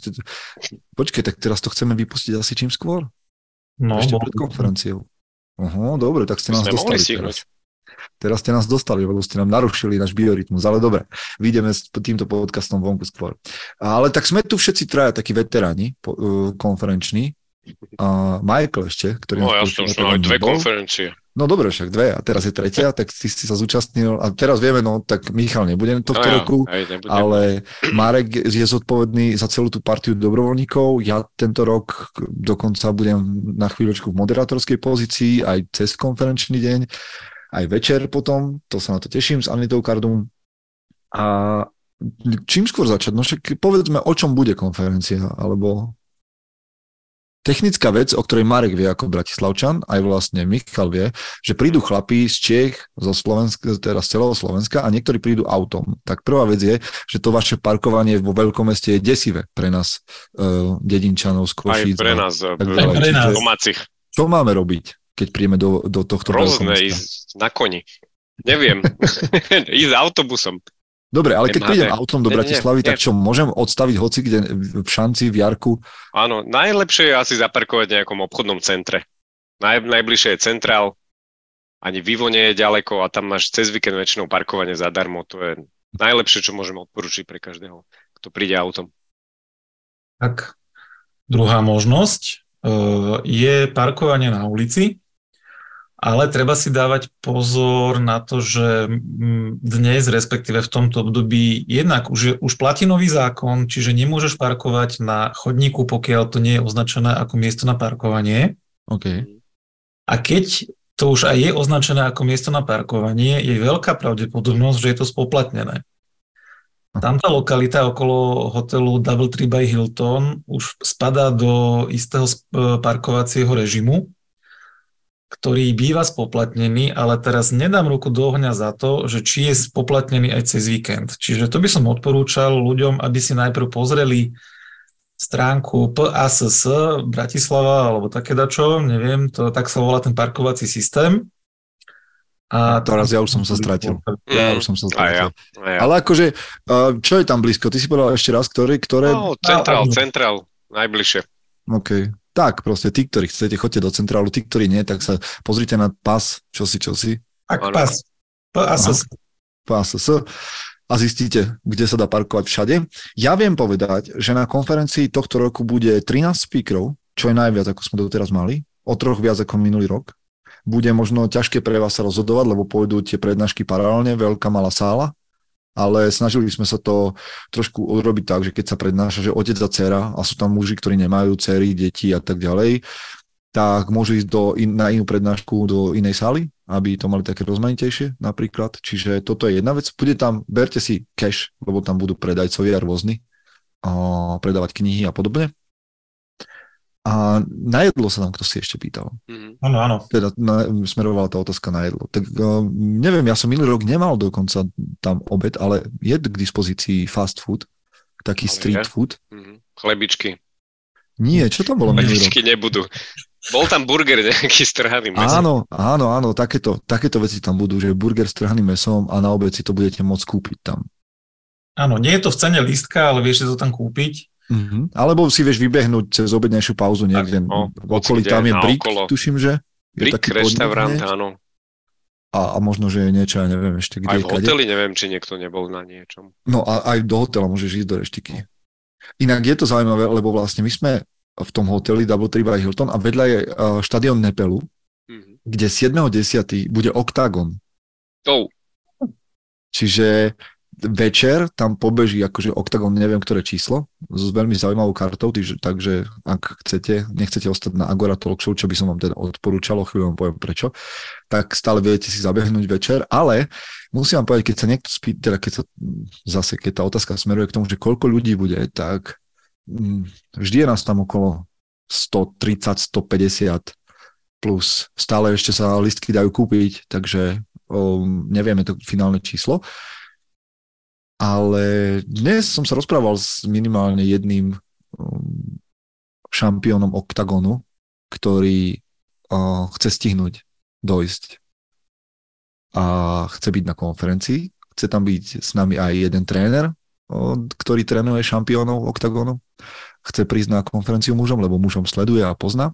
Počkej, tak teraz to chceme vypustiť asi čím skôr?
No,
Ešte pred konferenciou. Aha, dobre, tak ste nás dostali teraz. Teraz ste nás dostali, lebo ste nám narušili náš biorytmus, ale dobre, vyjdeme s týmto podcastom vonku skôr. Ale tak sme tu všetci traja takí veteráni po, uh, konferenční. A Michael ešte, ktorý...
No ja som už aj dve bol. konferencie.
No dobre, však dve a teraz je tretia, tak ty si sa zúčastnil a teraz vieme, no tak Michal nebude tohto no roku, ale Marek je zodpovedný za celú tú partiu dobrovoľníkov. Ja tento rok dokonca budem na chvíľočku v moderátorskej pozícii aj cez konferenčný deň aj večer potom, to sa na to teším s Anitou Kardum. A čím skôr začať? No však povedzme, o čom bude konferencia, alebo technická vec, o ktorej Marek vie ako Bratislavčan, aj vlastne Michal vie, že prídu chlapí z Čech, zo Slovenska, teda z celého Slovenska a niektorí prídu autom. Tak prvá vec je, že to vaše parkovanie vo veľkom meste je desivé pre nás, uh, dedinčanov z Košíc.
Aj pre nás, aj pre nás. domácich.
Čo máme robiť? Keď príjeme do, do tohto
Rôzne, ísť na koni. Neviem. ísť autobusom.
Dobre, ale keď prídem autom do Bratislavy, tak čo, môžem odstaviť hoci kde v šanci, v Jarku?
Áno, najlepšie je asi zaparkovať v nejakom obchodnom centre. Naj, najbližšie je centrál, ani Vivo nie je ďaleko a tam máš cez víkend väčšinou parkovanie zadarmo. To je najlepšie, čo môžem odporučiť pre každého, kto príde autom.
Tak, druhá možnosť uh, je parkovanie na ulici. Ale treba si dávať pozor na to, že mm, dnes, respektíve v tomto období, jednak už, už platí nový zákon, čiže nemôžeš parkovať na chodníku, pokiaľ to nie je označené ako miesto na parkovanie.
Okay.
A keď to už aj je označené ako miesto na parkovanie, je veľká pravdepodobnosť, že je to spoplatnené. Tam tá lokalita okolo hotelu Double Tree by Hilton už spadá do istého parkovacieho režimu, ktorý býva spoplatnený, ale teraz nedám ruku do ohňa za to, že či je spoplatnený aj cez víkend. Čiže to by som odporúčal ľuďom, aby si najprv pozreli stránku PASS Bratislava alebo také dačo, neviem, to tak sa volá ten parkovací systém.
A teraz ja už som sa stratil. Ja už som sa stratil.
A ja, a ja.
Ale akože, čo je tam blízko? Ty si povedal ešte raz, ktorý, ktoré...
No, centrál, centrál, najbližšie.
OK. Tak, proste tí, ktorí chcete, choďte do centrálu, tí, ktorí nie, tak sa pozrite na pas, čo si, čo si.
Ak pas. PASS.
PASS. A zistíte, kde sa dá parkovať všade. Ja viem povedať, že na konferencii tohto roku bude 13 speakerov, čo je najviac, ako sme doteraz mali. O troch viac ako minulý rok. Bude možno ťažké pre vás sa rozhodovať, lebo pôjdu tie prednášky paralelne, veľká malá sála ale snažili sme sa to trošku urobiť tak, že keď sa prednáša, že otec a dcera a sú tam muži, ktorí nemajú dcery, deti a tak ďalej, tak môžu ísť do in, na inú prednášku do inej sály, aby to mali také rozmanitejšie napríklad. Čiže toto je jedna vec. Bude tam, berte si cash, lebo tam budú predajcovia rôzni, a predávať knihy a podobne. A na jedlo sa tam kto si ešte pýtal.
Mhm. Áno, áno.
Teda na, smerovala tá otázka na jedlo. Tak uh, neviem, ja som minulý rok nemal dokonca tam obed, ale je k dispozícii fast food, taký ale street je. food.
Mm-hmm. Chlebičky.
Nie, čo tam bolo
Chlebičky nebudú. Bol tam burger nejaký strhaný mesom.
Áno, áno, áno, takéto, takéto veci tam budú, že burger s trhaným mesom a na obed si to budete môcť kúpiť tam.
Áno, nie je to v cene lístka, ale vieš si to tam kúpiť.
Mm-hmm. Alebo si vieš vybehnúť cez obednejšiu pauzu niekde.
no,
v okolí tam je Brick, tuším, že? Je
Brick reštaurant, áno.
A, a možno, že je niečo, ja neviem ešte kde.
Aj v
kade.
hoteli neviem, či niekto nebol na niečom.
No a aj do hotela môžeš ísť do reštiky. Inak je to zaujímavé, lebo vlastne my sme v tom hoteli Double Tree by Hilton a vedľa je uh, štadión Nepelu,
Mhm.
kde 7.10. bude Octagon.
To,
Čiže večer tam pobeží akože Octagon, neviem ktoré číslo, s veľmi zaujímavou kartou, takže, takže ak chcete, nechcete ostať na Agora Talk Show, čo by som vám teda odporúčal, o chvíľu vám poviem prečo, tak stále viete si zabehnúť večer, ale musím vám povedať, keď sa niekto spí, teda keď sa zase, keď tá otázka smeruje k tomu, že koľko ľudí bude, tak mm, vždy je nás tam okolo 130, 150 plus stále ešte sa listky dajú kúpiť, takže um, nevieme to finálne číslo. Ale dnes som sa rozprával s minimálne jedným um, šampiónom OKTAGONu, ktorý chce stihnúť dojsť a chce byť na konferencii. Chce tam byť s nami aj jeden tréner, ktorý trénuje šampiónov OKTAGONu. Chce prísť na konferenciu mužom, lebo mužom sleduje a pozná.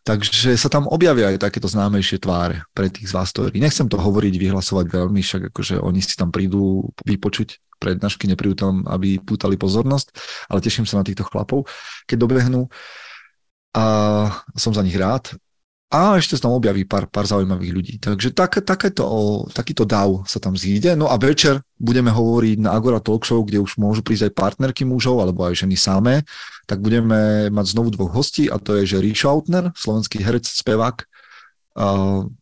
Takže sa tam objavia aj takéto známejšie tváre pre tých z vás, ktorí nechcem to hovoriť, vyhlasovať veľmi, však akože oni si tam prídu vypočuť prednášky, neprídu tam, aby pútali pozornosť, ale teším sa na týchto chlapov, keď dobehnú a som za nich rád. A ešte sa tam objaví pár, pár zaujímavých ľudí. Takže tak, takéto, takýto dáv sa tam zíde. No a večer budeme hovoriť na Agora Talk Show, kde už môžu prísť aj partnerky mužov, alebo aj ženy samé. Tak budeme mať znovu dvoch hostí a to je, že Ríšo Autner, slovenský herec, spevák. A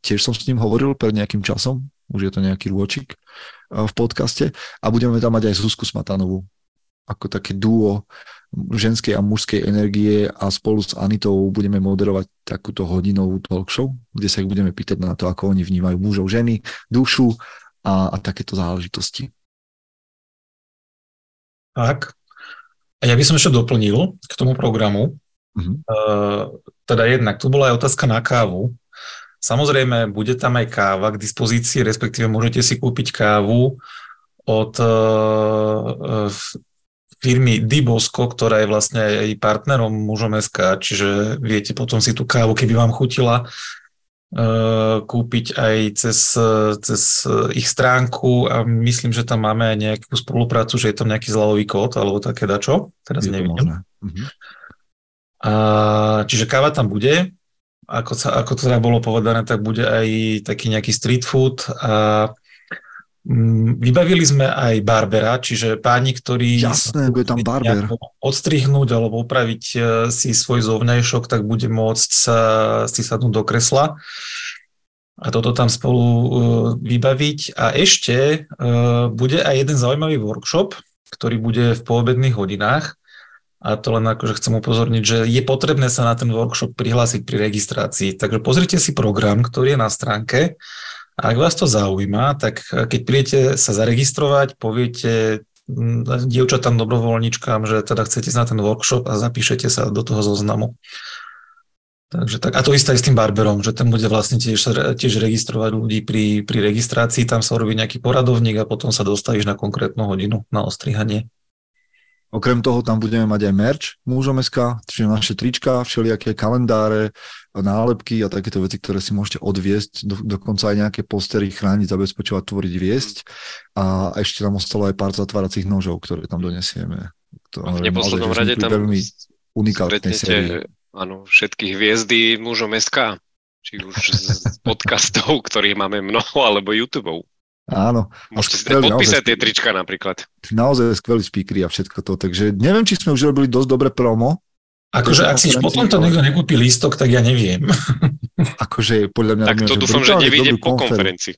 tiež som s ním hovoril pred nejakým časom, už je to nejaký rôčik v podcaste. A budeme tam mať aj Zuzku Smatanovú, ako také duo ženskej a mužskej energie a spolu s Anitou budeme moderovať takúto hodinovú talk show, kde sa ich budeme pýtať na to, ako oni vnímajú mužov, ženy, dušu a, a takéto záležitosti.
Tak. A ja by som ešte doplnil k tomu programu.
Mhm.
Uh, teda jednak, tu bola aj otázka na kávu. Samozrejme, bude tam aj káva k dispozícii, respektíve môžete si kúpiť kávu od uh, firmy Dibosko, ktorá je vlastne aj partnerom mužom SK, čiže viete potom si tú kávu, keby vám chutila, uh, kúpiť aj cez, cez ich stránku a myslím, že tam máme aj nejakú spoluprácu, že je tam nejaký zľavový kód alebo také dačo, teraz
Je
neviem.
možné. Mhm.
A, čiže káva tam bude, ako, sa, ako to teda bolo povedané, tak bude aj taký nejaký street food a vybavili sme aj barbera, čiže páni, ktorí
Jasné, bude tam barber.
odstrihnúť alebo upraviť e, si svoj zovňajšok, tak bude môcť sa si sadnúť do kresla a toto tam spolu e, vybaviť. A ešte e, bude aj jeden zaujímavý workshop, ktorý bude v poobedných hodinách. A to len akože chcem upozorniť, že je potrebné sa na ten workshop prihlásiť pri registrácii. Takže pozrite si program, ktorý je na stránke. A ak vás to zaujíma, tak keď prídete sa zaregistrovať, poviete mm, dievčatám dobrovoľničkám, že teda chcete na ten workshop a zapíšete sa do toho zoznamu. Takže tak, a to isté aj s tým barberom, že ten bude vlastne tiež, tiež registrovať ľudí pri, pri registrácii, tam sa robí nejaký poradovník a potom sa dostavíš na konkrétnu hodinu na ostrihanie.
Okrem toho tam budeme mať aj merch mužom.sk, čiže naše trička, všelijaké kalendáre, nálepky a takéto veci, ktoré si môžete odviesť, do, dokonca aj nejaké postery chrániť, zabezpečovať, tvoriť, viesť. A ešte tam ostalo aj pár zatváracích nožov, ktoré tam donesieme.
A v neposlednom rade tam
veľmi unikátnej sérii.
áno, všetky hviezdy mužom SK. Či už z podcastov, ktorých máme mnoho, alebo YouTubeov.
Áno.
Môžete si
skvelý,
podpísať
naozaj
tie trička napríklad.
Naozaj skvelí speakery a všetko to. Takže neviem, či sme už robili dosť dobre promo.
Akože ak si potom to niekto nekúpi lístok, tak ja neviem.
Akože podľa mňa...
Tak to dúfam, že
dobrú
po
konferen-
konferencii.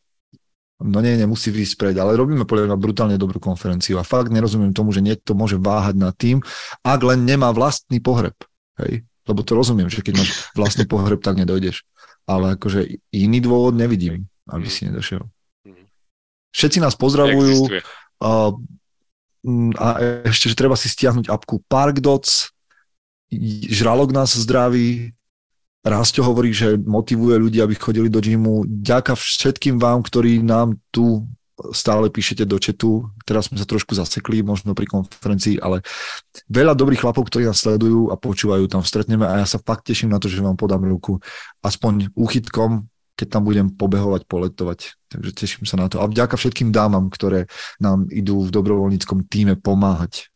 No nie, nemusí výjsť pred, ale robíme podľa mňa brutálne dobrú konferenciu a fakt nerozumiem tomu, že niekto môže váhať nad tým, ak len nemá vlastný pohreb. Hej? Lebo to rozumiem, že keď máš vlastný pohreb, tak nedojdeš. Ale akože iný dôvod nevidím, aby si nedošiel. Všetci nás pozdravujú
Existuje.
a, ešte, že treba si stiahnuť apku Parkdots, Žralok nás zdraví, Rásťo hovorí, že motivuje ľudí, aby chodili do gymu. Ďaká všetkým vám, ktorí nám tu stále píšete do četu. Teraz sme sa trošku zasekli, možno pri konferencii, ale veľa dobrých chlapov, ktorí nás sledujú a počúvajú, tam stretneme a ja sa fakt teším na to, že vám podám ruku aspoň úchytkom, keď tam budem pobehovať, poletovať. Takže teším sa na to. A vďaka všetkým dámam, ktoré nám idú v dobrovoľníckom týme pomáhať.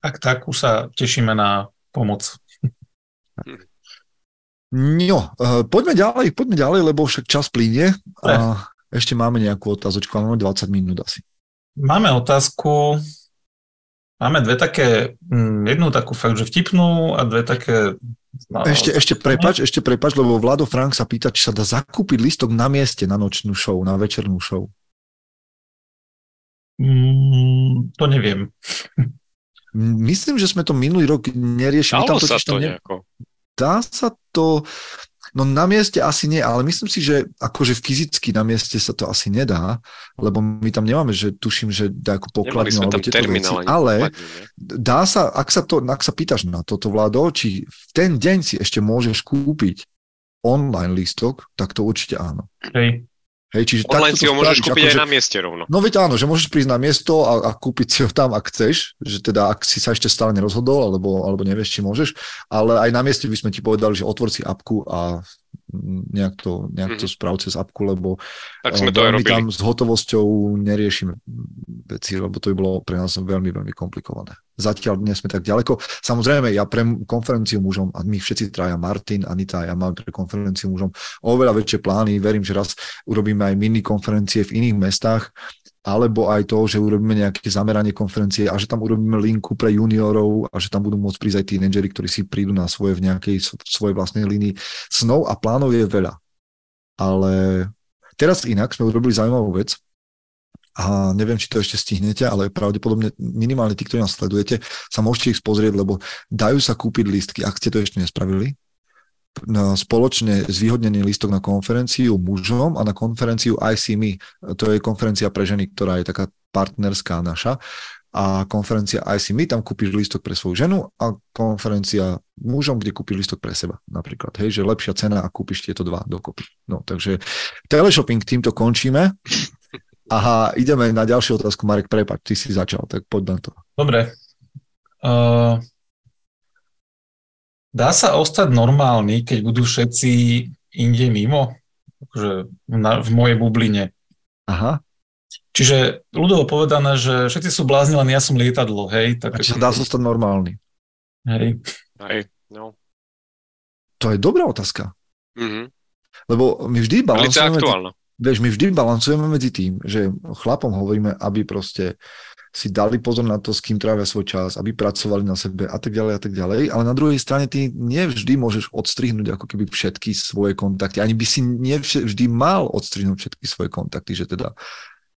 Tak, tak, už sa tešíme na pomoc.
No, uh, poďme ďalej, poďme ďalej, lebo však čas plíne a ešte máme nejakú otázočku, máme 20 minút asi.
Máme otázku, máme dve také, mm, jednu takú fakt, že vtipnú a dve také...
No, ešte, ešte prepač, ešte prepač, lebo Vlado Frank sa pýta, či sa dá zakúpiť listok na mieste na nočnú show, na večernú show.
Mm, to neviem.
Myslím, že sme to minulý rok neriešili.
Dalo tam sa to ne... nejako
dá sa to, no na mieste asi nie, ale myslím si, že akože fyzicky na mieste sa to asi nedá, lebo my tam nemáme, že tuším, že ako pokladňu alebo tieto veci, ale dá sa, ak sa, to, ak sa pýtaš na toto vládo, či v ten deň si ešte môžeš kúpiť online lístok, tak to určite áno.
Hej.
Hej, čiže
Online si ho môžeš kúpiť aj že, na mieste rovno.
No veď áno, že môžeš prísť na miesto a, a kúpiť si ho tam, ak chceš, že teda ak si sa ešte stále nerozhodol, alebo, alebo nevieš, či môžeš, ale aj na mieste by sme ti povedali, že otvor si apku a nejak to, nejak to mm-hmm. sprav cez apku, lebo
tak sme to robili.
tam s hotovosťou neriešime veci, lebo to by bolo pre nás veľmi, veľmi komplikované. Zatiaľ nie sme tak ďaleko. Samozrejme, ja pre konferenciu mužom, a my všetci traja, Martin, Anita, ja mám pre konferenciu mužom oveľa väčšie plány. Verím, že raz urobíme aj mini konferencie v iných mestách, alebo aj to, že urobíme nejaké zameranie konferencie a že tam urobíme linku pre juniorov a že tam budú môcť prísť aj tínedžeri, ktorí si prídu na svoje v nejakej svojej vlastnej línii. Snov a plánov je veľa. Ale teraz inak sme urobili zaujímavú vec a neviem, či to ešte stihnete, ale pravdepodobne minimálne tí, ktorí nás sledujete, sa môžete ich pozrieť, lebo dajú sa kúpiť lístky, ak ste to ešte nespravili, spoločne zvýhodnený listok na konferenciu mužom a na konferenciu ICME. To je konferencia pre ženy, ktorá je taká partnerská naša. A konferencia ICME, tam kúpiš listok pre svoju ženu a konferencia mužom, kde kúpiš listok pre seba napríklad. Hej, že lepšia cena a kúpiš tieto dva dokopy. No, takže teleshopping týmto končíme. Aha, ideme na ďalšiu otázku. Marek, prepač, ty si začal, tak poď na to.
Dobre. Uh, Dá sa ostať normálny, keď budú všetci inde mimo? Akože na, v mojej bubline.
Aha.
Čiže ľudovo povedané, že všetci sú blázni, len ja som lietadlo, hej?
Tak A či sa dá sa stať normálny?
Hej.
Hej, no.
To je dobrá otázka.
Mm-hmm.
Lebo my vždy balansujeme...
Medzi,
vieš, my vždy balansujeme medzi tým, že chlapom hovoríme, aby proste si dali pozor na to, s kým trávia svoj čas, aby pracovali na sebe a tak ďalej a tak ďalej. Ale na druhej strane ty nevždy môžeš odstrihnúť ako keby všetky svoje kontakty. Ani by si nevždy mal odstrihnúť všetky svoje kontakty, že teda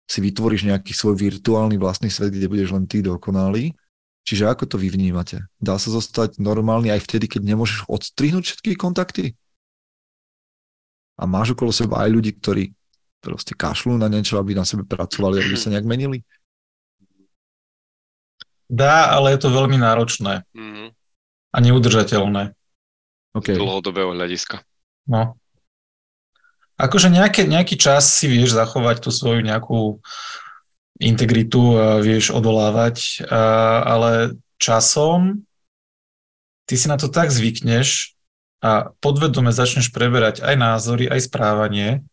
si vytvoríš nejaký svoj virtuálny vlastný svet, kde budeš len ty dokonalý. Čiže ako to vy vnímate? Dá sa zostať normálny aj vtedy, keď nemôžeš odstrihnúť všetky kontakty? A máš okolo seba aj ľudí, ktorí proste kašľú na niečo, aby na sebe pracovali, aby sa nejak menili?
Dá, ale je to veľmi náročné. Mm-hmm. A neudržateľné.
Okay.
Dlhodobého hľadiska.
No. Akože nejaké, nejaký čas si vieš zachovať tú svoju nejakú integritu a vieš odolávať, a, ale časom ty si na to tak zvykneš a podvedome začneš preberať aj názory, aj správanie,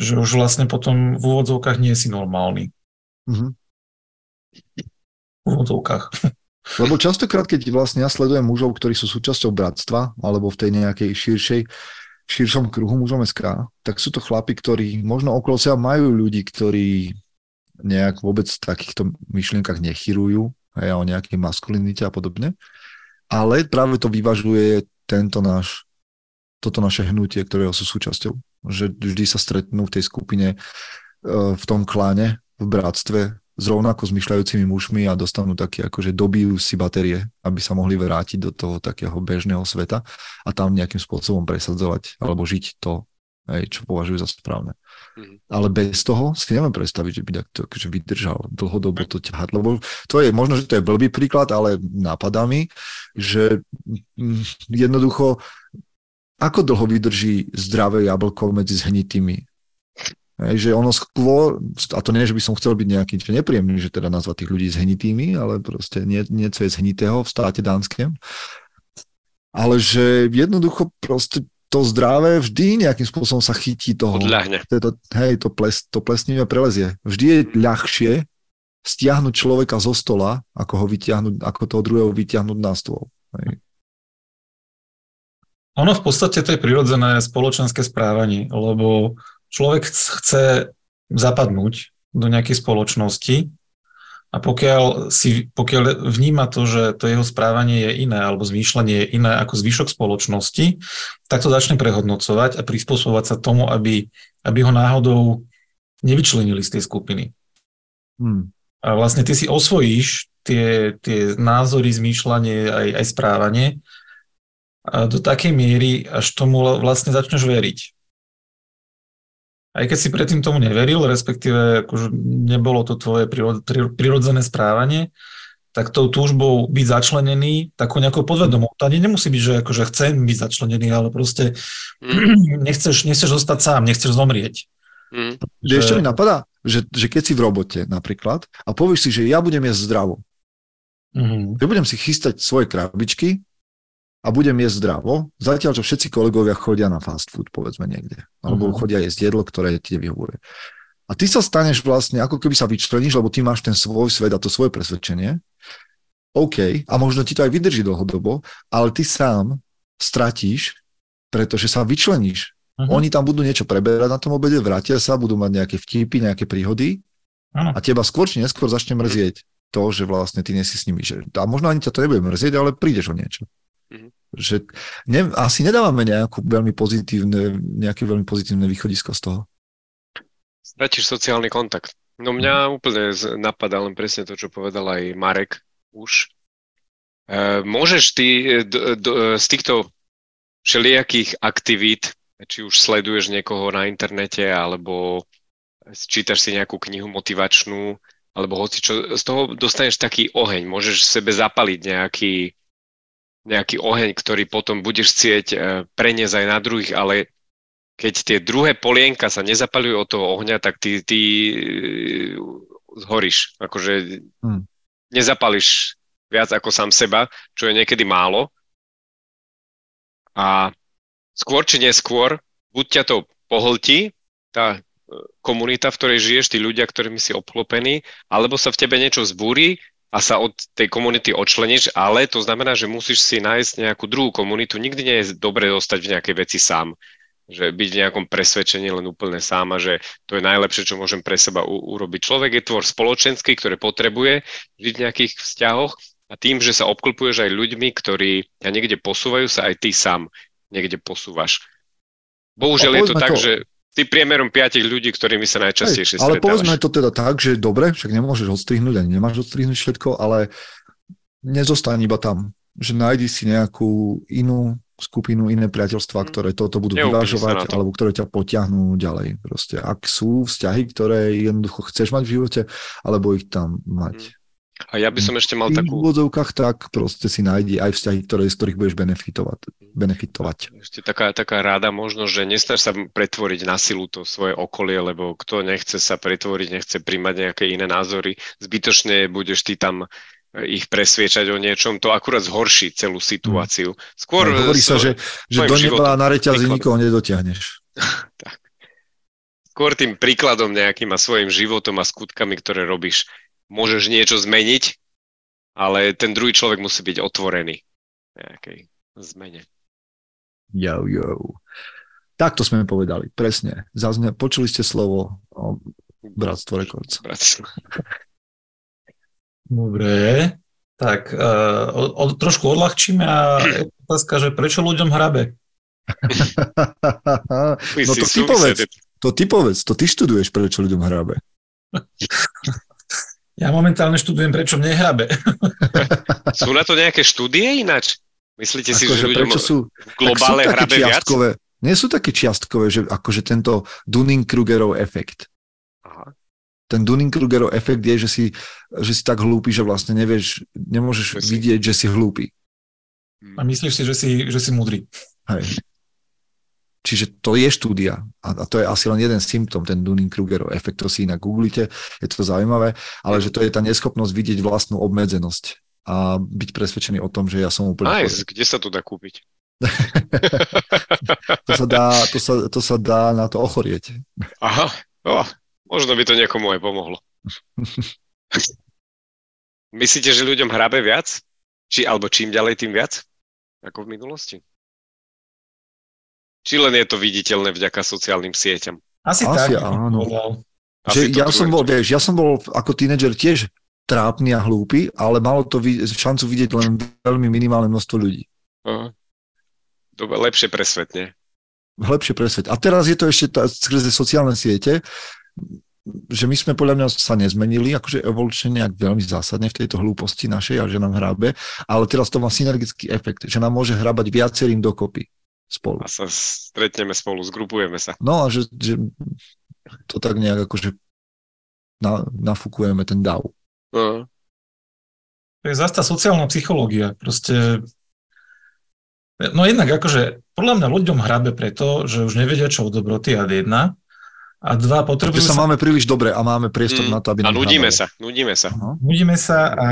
že už vlastne potom v úvodzovkách nie si normálny. Mm-hmm úvodzovkách.
Lebo častokrát, keď vlastne ja sledujem mužov, ktorí sú súčasťou bratstva, alebo v tej nejakej širšej, širšom kruhu mužom SK, tak sú to chlapi, ktorí možno okolo seba majú ľudí, ktorí nejak vôbec v takýchto myšlienkach nechyrujú, aj o nejakej maskulinite a podobne. Ale práve to vyvažuje tento náš, toto naše hnutie, ktorého sú súčasťou. Že vždy sa stretnú v tej skupine, e, v tom kláne, v bratstve s rovnako zmyšľajúcimi mužmi a dostanú také, akože dobijú si batérie, aby sa mohli vrátiť do toho takého bežného sveta a tam nejakým spôsobom presadzovať alebo žiť to hej, čo považujú za správne. Mm. Ale bez toho si neviem predstaviť, že by to akože vydržal dlhodobo to ťahať, lebo to je, možno, že to je blbý príklad, ale napadá mi, že mm, jednoducho ako dlho vydrží zdravé jablko medzi zhnitými Hej, že ono skôr, a to nie, že by som chcel byť nejaký že nepríjemný, že teda nazvať tých ľudí zhnitými, ale proste nie, niečo je zhnitého v státe dánském. Ale že jednoducho proste to zdravé vždy nejakým spôsobom sa chytí toho.
Odľahne.
To, hej, to, ples, to plesnivé prelezie. Vždy je ľahšie stiahnuť človeka zo stola, ako ho vyťahnuť, ako toho druhého vyťahnuť na stôl. Hej.
Ono v podstate to je prirodzené spoločenské správanie, lebo človek chce zapadnúť do nejakej spoločnosti a pokiaľ, si, pokiaľ vníma to, že to jeho správanie je iné alebo zmýšľanie je iné ako zvyšok spoločnosti, tak to začne prehodnocovať a prispôsobovať sa tomu, aby, aby ho náhodou nevyčlenili z tej skupiny. Hmm. A vlastne ty si osvojíš tie, tie názory, zmýšľanie aj, aj správanie a do takej miery, až tomu vlastne začneš veriť aj keď si predtým tomu neveril, respektíve akože nebolo to tvoje prirodzené správanie, tak tou túžbou byť začlenený takou nejakou podvedomou. To ani nemusí byť, že akože chcem byť začlenený, ale proste mm. nechceš, nechceš zostať sám, nechceš zomrieť.
Mm. Že... Ešte mi napadá, že, že keď si v robote napríklad a povieš si, že ja budem jesť zdravo, mm. že budem si chystať svoje krabičky a budem jesť zdravo, zatiaľ čo všetci kolegovia chodia na fast food, povedzme niekde. Alebo uh-huh. chodia jesť jedlo, ktoré ti vyhovuje. A ty sa staneš vlastne, ako keby sa vyčleníš, lebo ty máš ten svoj svet a to svoje presvedčenie. OK, a možno ti to aj vydrží dlhodobo, ale ty sám stratíš, pretože sa vyčleníš. Uh-huh. Oni tam budú niečo preberať na tom obede, vrátia sa, budú mať nejaké vtipy, nejaké príhody uh-huh. a teba skôr či neskôr začne mrzieť to, že vlastne ty nesi s nimi. Že, a možno ani ťa to nebude mrzieť, ale prídeš o niečo. Mm-hmm. Že ne, asi nedávame nejakú veľmi pozitívne, nejaké veľmi pozitívne východisko z toho.
Stratíš sociálny kontakt. No mňa mm. úplne napadá len presne to, čo povedal aj Marek už. E, môžeš ty d, d, z týchto všelijakých aktivít, či už sleduješ niekoho na internete, alebo čítaš si nejakú knihu motivačnú, alebo hoci čo, z toho dostaneš taký oheň, môžeš sebe zapaliť nejaký, nejaký oheň, ktorý potom budeš chcieť e, preniesť aj na druhých, ale keď tie druhé polienka sa nezapalujú od toho ohňa, tak ty, ty e, zhoríš. Akože hmm. nezapališ viac ako sám seba, čo je niekedy málo. A skôr či neskôr, buď ťa to pohltí, tá e, komunita, v ktorej žiješ, tí ľudia, ktorými si obklopený, alebo sa v tebe niečo zbúri a sa od tej komunity odčleníš, ale to znamená, že musíš si nájsť nejakú druhú komunitu. Nikdy nie je dobre dostať v nejakej veci sám. Že byť v nejakom presvedčení len úplne sám a že to je najlepšie, čo môžem pre seba u- urobiť. Človek je tvor spoločenský, ktorý potrebuje žiť v nejakých vzťahoch a tým, že sa obklopuješ aj ľuďmi, ktorí ťa niekde posúvajú, sa aj ty sám niekde posúvaš. Bohužiaľ je to tak, to, že si priemerom piatich ľudí, ktorými sa najčastejšie
Hej, Ale povedzme to teda tak, že dobre, však nemôžeš odstrihnúť, ani nemáš odstrihnúť všetko, ale nezostaň iba tam. Že nájdi si nejakú inú skupinu, iné priateľstva, mhm. ktoré toto budú vyvážovať, to. alebo ktoré ťa potiahnú ďalej. Proste, ak sú vzťahy, ktoré jednoducho chceš mať v živote, alebo ich tam mať.
A ja by som ešte mal takú...
V úvodzovkách tak proste si nájdi aj vzťahy, ktoré, z ktorých budeš benefitovať. benefitovať.
Ešte taká, taká ráda možno, že nesnaž sa pretvoriť na silu to svoje okolie, lebo kto nechce sa pretvoriť, nechce príjmať nejaké iné názory, zbytočne budeš ty tam eh, ich presviečať o niečom, to akurát zhorší celú situáciu.
Skôr... No, hovorí sa, že, že do neba na reťazi nikoho nedotiahneš. tak.
Skôr tým príkladom nejakým a svojim životom a skutkami, ktoré robíš môžeš niečo zmeniť, ale ten druhý človek musí byť otvorený nejakej zmene.
Jo, jo. Tak to sme povedali, presne. Zazne, počuli ste slovo o Bratstvo Records. Bratstvo.
Dobre, tak uh, o, o, trošku odľahčíme a otázka, že prečo ľuďom hrabe?
no to ty povedz, to ty povedz, to ty študuješ, prečo ľuďom hrabe.
Ja momentálne študujem, prečo mne hrabe.
sú na to nejaké štúdie ináč? Myslíte si, že ľuďom sú, v globále hrabe viac?
Nie sú také čiastkové, že akože tento Dunning-Krugerov efekt.
Aha.
Ten Dunning-Krugerov efekt je, že si, že si tak hlúpy, že vlastne nevieš, nemôžeš
Že si-
vidieť, že si hlúpy.
A myslíš si, že si, že si múdry.
Hej. Čiže to je štúdia a, to je asi len jeden symptóm, ten Dunning-Krugerov efekt, to si inak googlite, je to zaujímavé, ale že to je tá neschopnosť vidieť vlastnú obmedzenosť a byť presvedčený o tom, že ja som úplne...
Nice, kde sa to dá kúpiť?
To sa dá, to sa, to sa dá na to ochorieť.
Aha, oh, možno by to niekomu aj pomohlo. Myslíte, že ľuďom hrabe viac? Či, alebo čím ďalej, tým viac? Ako v minulosti? Či len je to viditeľné vďaka sociálnym sieťam?
Asi,
Asi
tak.
áno. Že
Asi to
ja som bol, vieš, ja som bol ako tínedžer tiež trápny a hlúpy, ale malo to vi- šancu vidieť len veľmi minimálne množstvo ľudí.
Aha. Dobre, lepšie presvetne.
Lepšie presvedť. A teraz je to ešte tá, skrze sociálne siete, že my sme podľa mňa sa nezmenili, akože evolučne nejak veľmi zásadne v tejto hlúposti našej a že nám hrabe, ale teraz to má synergický efekt, že nám môže hrabať viacerým dokopy spolu.
A sa stretneme spolu, zgrupujeme sa.
No a že, že to tak nejak akože na, nafúkujeme ten dav.
Aha.
To je zase tá sociálna psychológia. Proste No jednak akože podľa mňa ľuďom hrabe preto, že už nevedia, čo od dobroty a jedna. A dva,
Že
potrebujú
sa
sa,
máme príliš dobre a máme priestor
Mm,
na to, aby
A nudíme sa, nudíme sa.
Aha.
nudíme sa a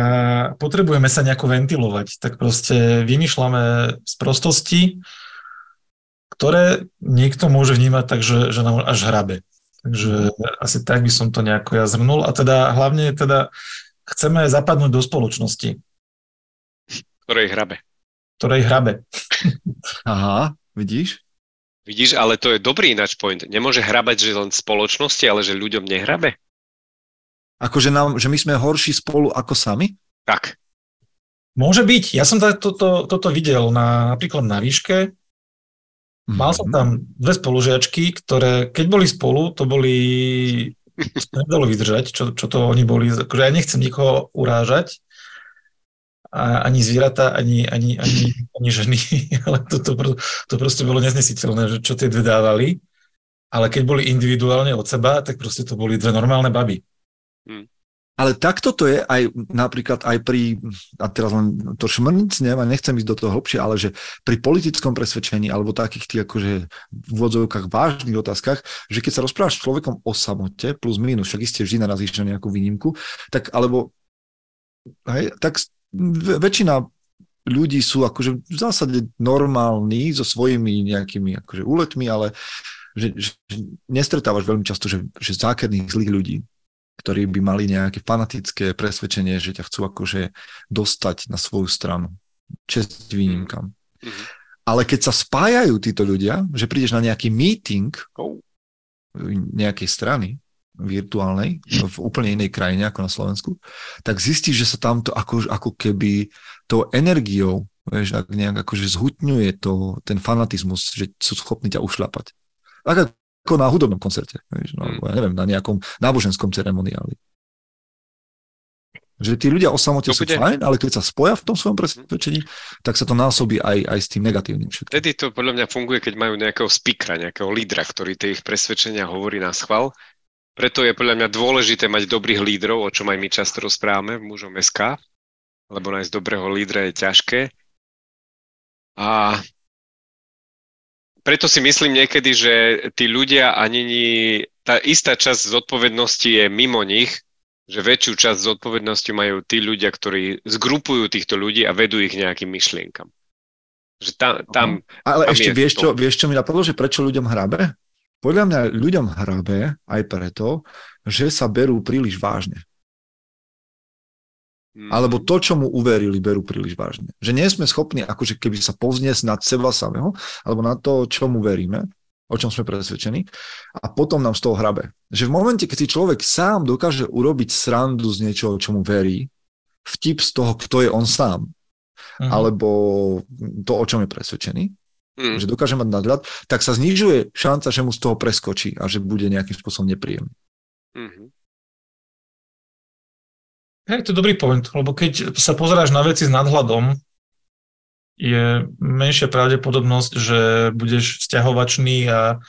potrebujeme sa nejako ventilovať. Tak proste vymýšľame z prostosti, ktoré niekto môže vnímať tak, že, že nám až hrabe. Takže asi tak by som to nejako ja zhrnul. A teda hlavne teda chceme zapadnúť do spoločnosti,
Ktorej hrabe.
ktorej hrabe.
Aha, vidíš?
Vidíš, ale to je dobrý ináč point. Nemôže hrabať, že len v spoločnosti, ale že ľuďom nehrabe?
Akože nám, že my sme horší spolu ako sami?
Tak.
Môže byť. Ja som tak toto, toto videl na, napríklad na výške. Mal som
Mhm.
tam dve spolužiačky, ktoré keď boli spolu, to boli... to nedalo vydržať, čo, čo to oni boli. Akože ja nechcem nikoho urážať, a ani zvieratá, ani, ani, ani, ani ženy, ale to, to, to proste bolo neznesiteľné, že čo tie dve dávali. Ale keď boli individuálne od seba, tak proste to boli dve normálne baby.
Ale takto to je aj napríklad aj pri, a teraz len to šmrncnem a nechcem ísť do toho hlbšie, ale že pri politickom presvedčení alebo takých tých akože v úvodzovkách vážnych otázkach, že keď sa rozprávaš s človekom o samote, plus minus, však iste vždy narazíš na nejakú výnimku, tak alebo hej, tak väčšina ľudí sú akože v zásade normálni so svojimi nejakými akože úletmi, ale že, že nestretávaš veľmi často, že, že zákerných zlých ľudí ktorí by mali nejaké fanatické presvedčenie, že ťa chcú akože dostať na svoju stranu. Čest výnimkam.
Mhm.
Ale keď sa spájajú títo ľudia, že prídeš na nejaký meeting
Oh.
nejakej strany virtuálnej v úplne inej krajine ako na Slovensku, tak zistíš, že sa tamto ako, ako keby tou energiou vieš, ak nejak akože zhutňuje to, ten fanatizmus, že sú schopní ťa ušľapať. Tak ako na hudobnom koncerte, vieš, no, alebo ja neviem, na nejakom náboženskom ceremoniáli. Že tí ľudia o samote
To
sú
bude-
fajn, ale keď sa spoja v tom svojom presvedčení, tak sa to násobí aj, aj s tým negatívnym všetkým.
Vtedy to podľa mňa funguje, keď majú nejakého speakera, nejakého lídra, ktorý tie ich presvedčenia hovorí na schvál. Preto je podľa mňa dôležité mať dobrých lídrov, o čom aj my často rozprávame v mužom SK, lebo nájsť dobrého lídra je ťažké. A preto si myslím niekedy, že tí ľudia ani ni- tá istá časť zodpovednosti je mimo nich, že väčšiu časť zodpovednosti majú tí ľudia, ktorí zgrupujú týchto ľudí a vedú ich nejakým myšlienkam. Že tam, tam
Ale
Tam
ešte vieš čo, vieš, čo mi napadlo, že prečo ľuďom hrabe? Podľa mňa ľuďom hrabe aj preto, že sa berú príliš vážne.
Mm,
Alebo to, čo mu uverili, berú príliš vážne. Že nie sme schopní akože keby sa povzniesť nad seba samého, alebo na to, čo mu veríme, o čom sme presvedčení, a potom nám z toho hrabe. Že v momente, keď si človek sám dokáže urobiť srandu z niečoho, čo mu verí, vtip z toho, kto je on sám,
Mhm.
alebo to, o čom je presvedčený,
mm,
že dokáže mať nadhľad, tak sa znižuje šanca, že mu z toho preskočí a že bude nejakým spôsobom nepríjemný.
mhm.
Hej, to je dobrý point, lebo keď sa pozeráš na veci s nadhľadom, je menšia pravdepodobnosť, že budeš vzťahovačný a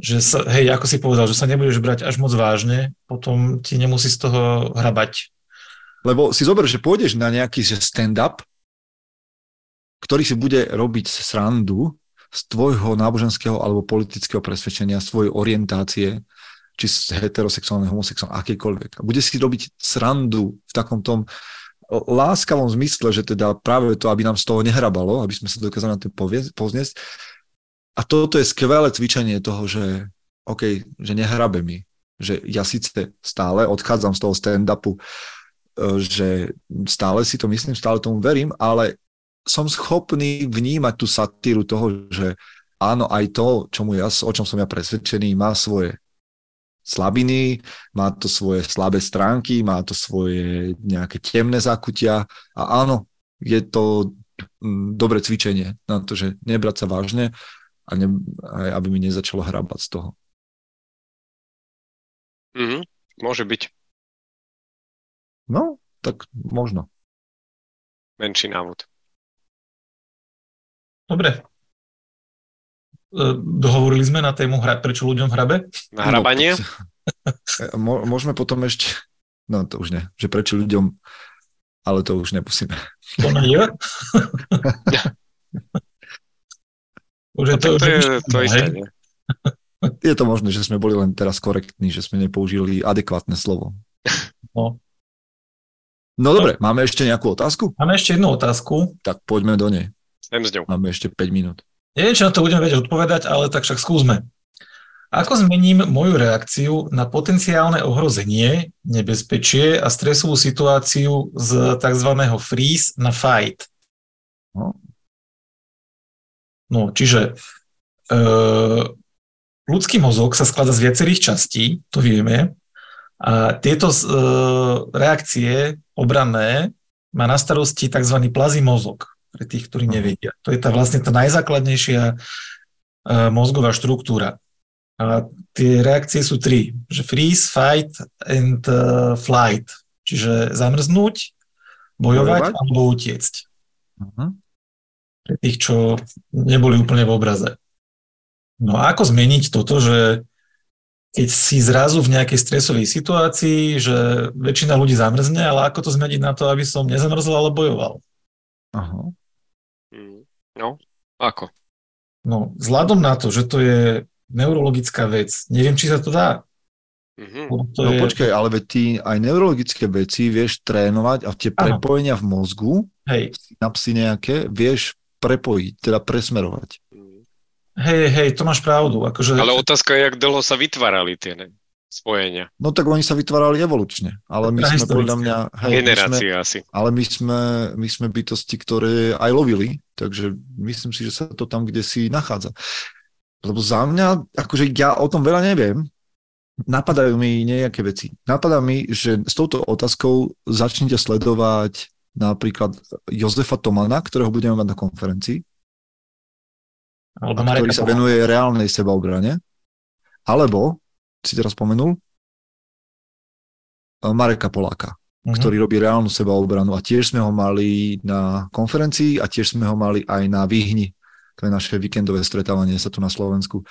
že sa, hej, ako si povedal, že sa nebudeš brať až moc vážne, potom ti nemusí z toho hrabať.
Lebo si zober, že pôjdeš na nejaký stand-up, ktorý si bude robiť srandu z tvojho náboženského alebo politického presvedčenia, svojej orientácie, či heterosexuálne, homosexuálne, akékoľvek. A bude si robiť srandu v takom tom láskavom zmysle, že teda práve to, aby nám z toho nehrabalo, aby sme sa dokázali na to pozniesť. A toto je skvelé cvičenie toho, že OK, že nehrabe mi, že ja síce stále odchádzam z toho stand-upu, e, že stále si to myslím, stále tomu verím, ale som schopný vnímať tú satíru toho, že áno, aj to, čomu ja, o čom som ja presvedčený, má svoje slabiny, má to svoje slabé stránky, má to svoje nejaké temné zákutia a áno, je to mm, dobré cvičenie na to, že nebrať sa vážne a ne, aj aby mi nezačalo hrabať z toho.
Mm-hmm, môže byť.
No, tak možno.
Menší návod.
Dobre, dohovorili sme na tému hra, prečo ľuďom hrabe?
Na hrabanie?
No, môžeme potom ešte, no to už nie, že prečo ľuďom, ale to už nemusíme.
To nie je?
už je no, to, to, je, to isté, nie?
Je to možné, že sme boli len teraz korektní, že sme nepoužili adekvátne slovo.
No.
No dobre, máme ešte nejakú otázku?
Máme ešte jednu otázku.
Tak poďme do nej. Máme ešte 5 minút.
Neviem, či na to budeme vedieť odpovedať, ale tak však skúsme. Ako zmením moju reakciu na potenciálne ohrozenie, nebezpečie a stresovú situáciu z tzv. freeze na fight? No, no čiže e, ľudský mozog sa skladá z viacerých častí, to vieme, a tieto e, reakcie obranné má na starosti tzv. plazí mozog pre tých, ktorí nevedia. To je tá vlastne tá najzákladnejšia uh, mozgová štruktúra. A tie reakcie sú tri, že freeze, fight and uh, flight. Čiže zamrznúť, bojovať, bojovať? alebo utiecť. Uh-huh. Pre tých, čo neboli úplne v obraze. No a ako zmeniť toto, že keď si zrazu v nejakej stresovej situácii, že väčšina ľudí zamrzne, ale ako to zmeniť na to, aby som nezamrzol, ale bojoval?
Aha.
No, ako?
No, vzhľadom na to, že to je neurologická vec, neviem, či sa to dá.
Mm-hmm. To no je... počkaj, ale veď ty aj neurologické veci vieš trénovať a tie prepojenia v mozgu,
hej.
synapsy nejaké, vieš prepojiť, teda presmerovať.
Hej, hej, to máš pravdu. Akože...
Ale otázka je, jak dlho sa vytvárali tie ne? Spojenia.
No tak oni sa vytvárali evolučne, ale my sme podľa mňa...
Hej, Generácie
sme,
asi.
Ale my sme, my sme bytosti, ktoré aj lovili, takže myslím si, že sa to tam kde si nachádza. Lebo za mňa, akože ja o tom veľa neviem, napadajú mi nejaké veci. Napadá mi, že s touto otázkou začnite sledovať napríklad Jozefa Tomana, ktorého budeme mať na konferencii,
alebo
ktorý sa venuje reálnej sebaobrane, alebo si teraz spomenul? Mareka Poláka, uh-huh. ktorý robí reálnu sebaobranu a tiež sme ho mali na konferencii a tiež sme ho mali aj na Výhni, to je naše víkendové stretávanie sa tu na Slovensku.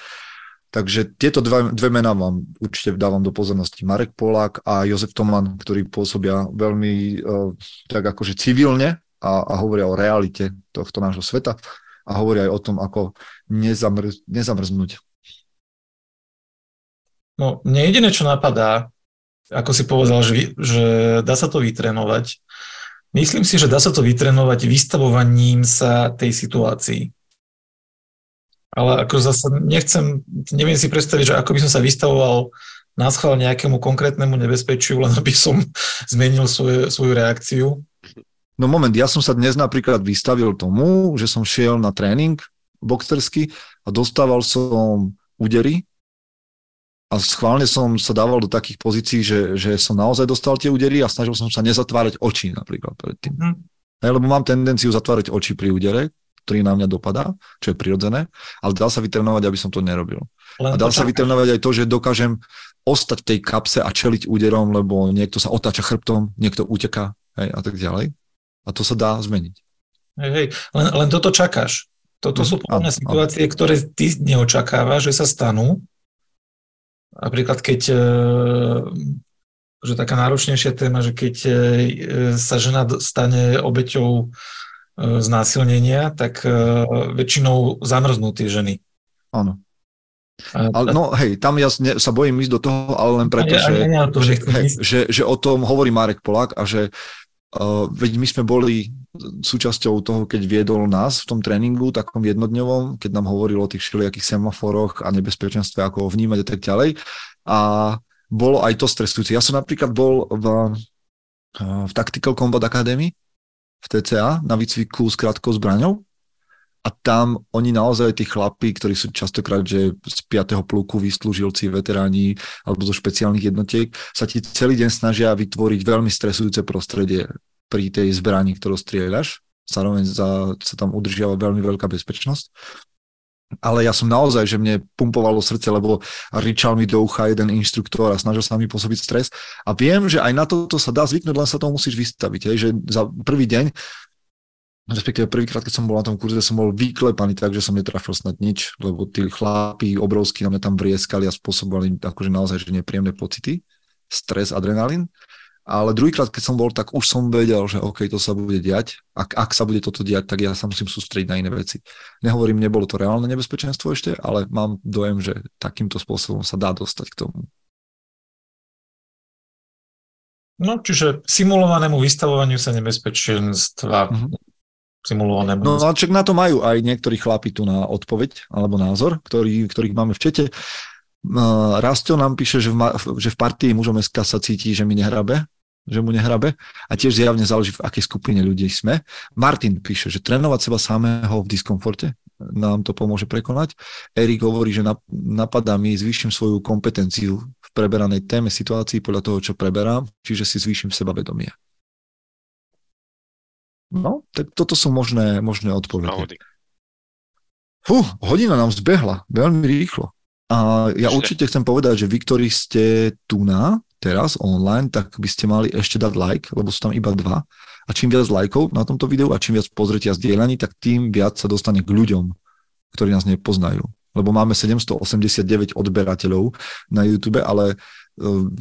Takže tieto dva, dve mená vám určite dávam do pozornosti. Marek Polák a Jozef Toman, ktorí pôsobia veľmi uh, tak akože civilne a, a hovoria o realite tohto nášho sveta a hovoria aj o tom, ako nezamr- nezamrznúť
No, mne jediné, čo napadá, ako si povedal, že, že dá sa to vytrenovať. Myslím si, že dá sa to vytrenovať vystavovaním sa tej situácii. Ale ako zase nechcem, neviem si predstaviť, že ako by som sa vystavoval na schvál nejakému konkrétnemu nebezpečiu, len aby som zmenil svoje, svoju reakciu.
No moment, ja som sa dnes napríklad vystavil tomu, že som šiel na tréning boxerský a dostával som údery a schválne som sa dával do takých pozícií, že, že som naozaj dostal tie údery a snažil som sa nezatvárať oči napríklad predtým. Mm. Hej, lebo mám tendenciu zatvárať oči pri údere, ktorý na mňa dopadá, čo je prirodzené, ale dá sa vytrenovať, aby som to nerobil. Len a dá sa vytrenovať aj to, že dokážem ostať v tej kapse a čeliť úderom, lebo niekto sa otáča chrbtom, niekto uteká hej, a tak ďalej. A to sa dá zmeniť.
Hej, hej. Len, len toto čakáš. Toto sú podobné situácie, ktoré ty neočakávaš, že sa stanú. Napríklad keď, e, že taká náročnejšia téma, že keď e, sa žena stane obeťou e, znásilnenia, tak väčšinou zamrznú tie ženy.
Áno. Ale, no hej, tam ja sa bojím ísť do toho, ale len preto, ja, že, ja, ja to, že, hej, že, že o tom hovorí Marek Polák a že veď my sme boli súčasťou toho, keď viedol nás v tom tréningu, takom jednodňovom, keď nám hovoril o tých všelijakých semaforoch a nebezpečenstve, ako ho vnímať a tak ďalej. A bolo aj to stresujúce. Ja som napríklad bol v, v Tactical Combat Academy v TCA na výcviku s krátkou zbraňou a tam oni naozaj, tí chlapí, ktorí sú častokrát, že z 5. pluku vyslúžilci, veteráni alebo zo špeciálnych jednotiek, sa ti celý deň snažia vytvoriť veľmi stresujúce prostredie pri tej zbrani, ktorú strieľaš. Zároveň za, sa tam udržiava veľmi veľká bezpečnosť. Ale ja som naozaj, že mne pumpovalo srdce, lebo ričal mi do ucha jeden inštruktor a snažil sa mi pôsobiť stres. A viem, že aj na toto sa dá zvyknúť, len sa tomu musíš vystaviť. Hej, že za prvý deň respektíve prvýkrát, keď som bol na tom kurze, som bol vyklepaný tak, že som netrafil snad nič, lebo tí chlapí obrovskí na mňa tam vrieskali a spôsobovali akože naozaj že nepríjemné pocity, stres, adrenalín. Ale druhýkrát, keď som bol, tak už som vedel, že OK, to sa bude diať. Ak, ak sa bude toto diať, tak ja sa musím sústrediť na iné veci. Nehovorím, nebolo to reálne nebezpečenstvo ešte, ale mám dojem, že takýmto spôsobom sa dá dostať k tomu.
No, čiže simulovanému vystavovaniu sa nebezpečenstva mm-hmm simulované.
No a čak na to majú aj niektorí chlapi tu na odpoveď alebo názor, ktorý, ktorých máme v čete. Rastio nám píše, že v, že v partii mužom SK sa cíti, že mi nehrabe, že mu nehrabe a tiež zjavne záleží, v akej skupine ľudí sme. Martin píše, že trénovať seba samého v diskomforte nám to pomôže prekonať. Erik hovorí, že napadá mi, zvýšim svoju kompetenciu v preberanej téme situácií podľa toho, čo preberám, čiže si zvýšim sebavedomie. No, tak toto sú možné, možné odpovede. Fú, hodina nám zbehla, veľmi rýchlo. A ja ešte. určite chcem povedať, že vy, ktorí ste tu na, teraz online, tak by ste mali ešte dať like, lebo sú tam iba dva. A čím viac lajkov na tomto videu a čím viac pozretia a zdieľaní, tak tým viac sa dostane k ľuďom, ktorí nás nepoznajú. Lebo máme 789 odberateľov na YouTube, ale e,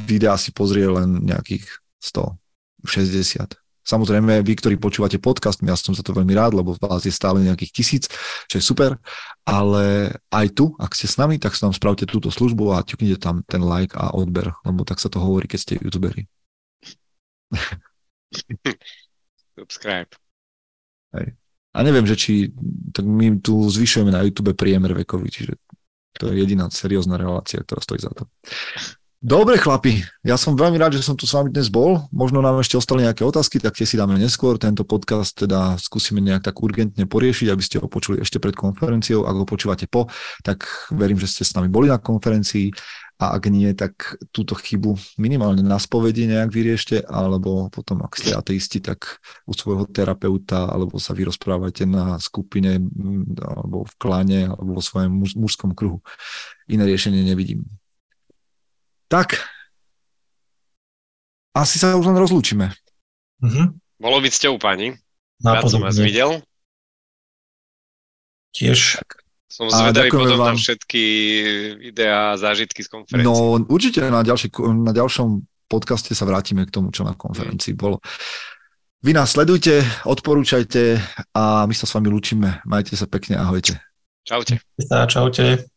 videa si pozrie len nejakých 160. Samozrejme, vy, ktorí počúvate podcast, ja som za to veľmi rád, lebo vás je stále nejakých tisíc, čo je super, ale aj tu, ak ste s nami, tak sa nám spravte túto službu a ťuknite tam ten like a odber, lebo tak sa to hovorí, keď ste youtuberi.
Subscribe.
Hej. A neviem, že či, tak my tu zvyšujeme na YouTube priemer vekový, čiže to je jediná seriózna relácia, ktorá stojí za to. Dobre chlapi, ja som veľmi rád, že som tu s vami dnes bol. Možno nám ešte ostali nejaké otázky, tak tie si dáme neskôr. Tento podcast teda skúsime nejak tak urgentne poriešiť, aby ste ho počuli ešte pred konferenciou. Ak ho počúvate po, tak verím, že ste s nami boli na konferencii a ak nie, tak túto chybu minimálne na spovedi nejak vyriešte, alebo potom, ak ste ateisti, tak u svojho terapeuta, alebo sa vyrozprávajte na skupine, alebo v kláne, alebo vo svojom mužskom kruhu. Iné riešenie nevidím. Tak, asi sa už len rozlúčime.
Mm-hmm. Bolo byť s ťou, pani. Rád som vás videl.
Tiež.
Som zvedavý potom vám. na všetky videá a zážitky z konferencie.
No určite na, ďalší, na ďalšom podcaste sa vrátime k tomu, čo na konferencii mm. bolo. Vy nás sledujte, odporúčajte a my sa s vami lúčime. Majte sa pekne, ahojte.
Čaute.
Čaute.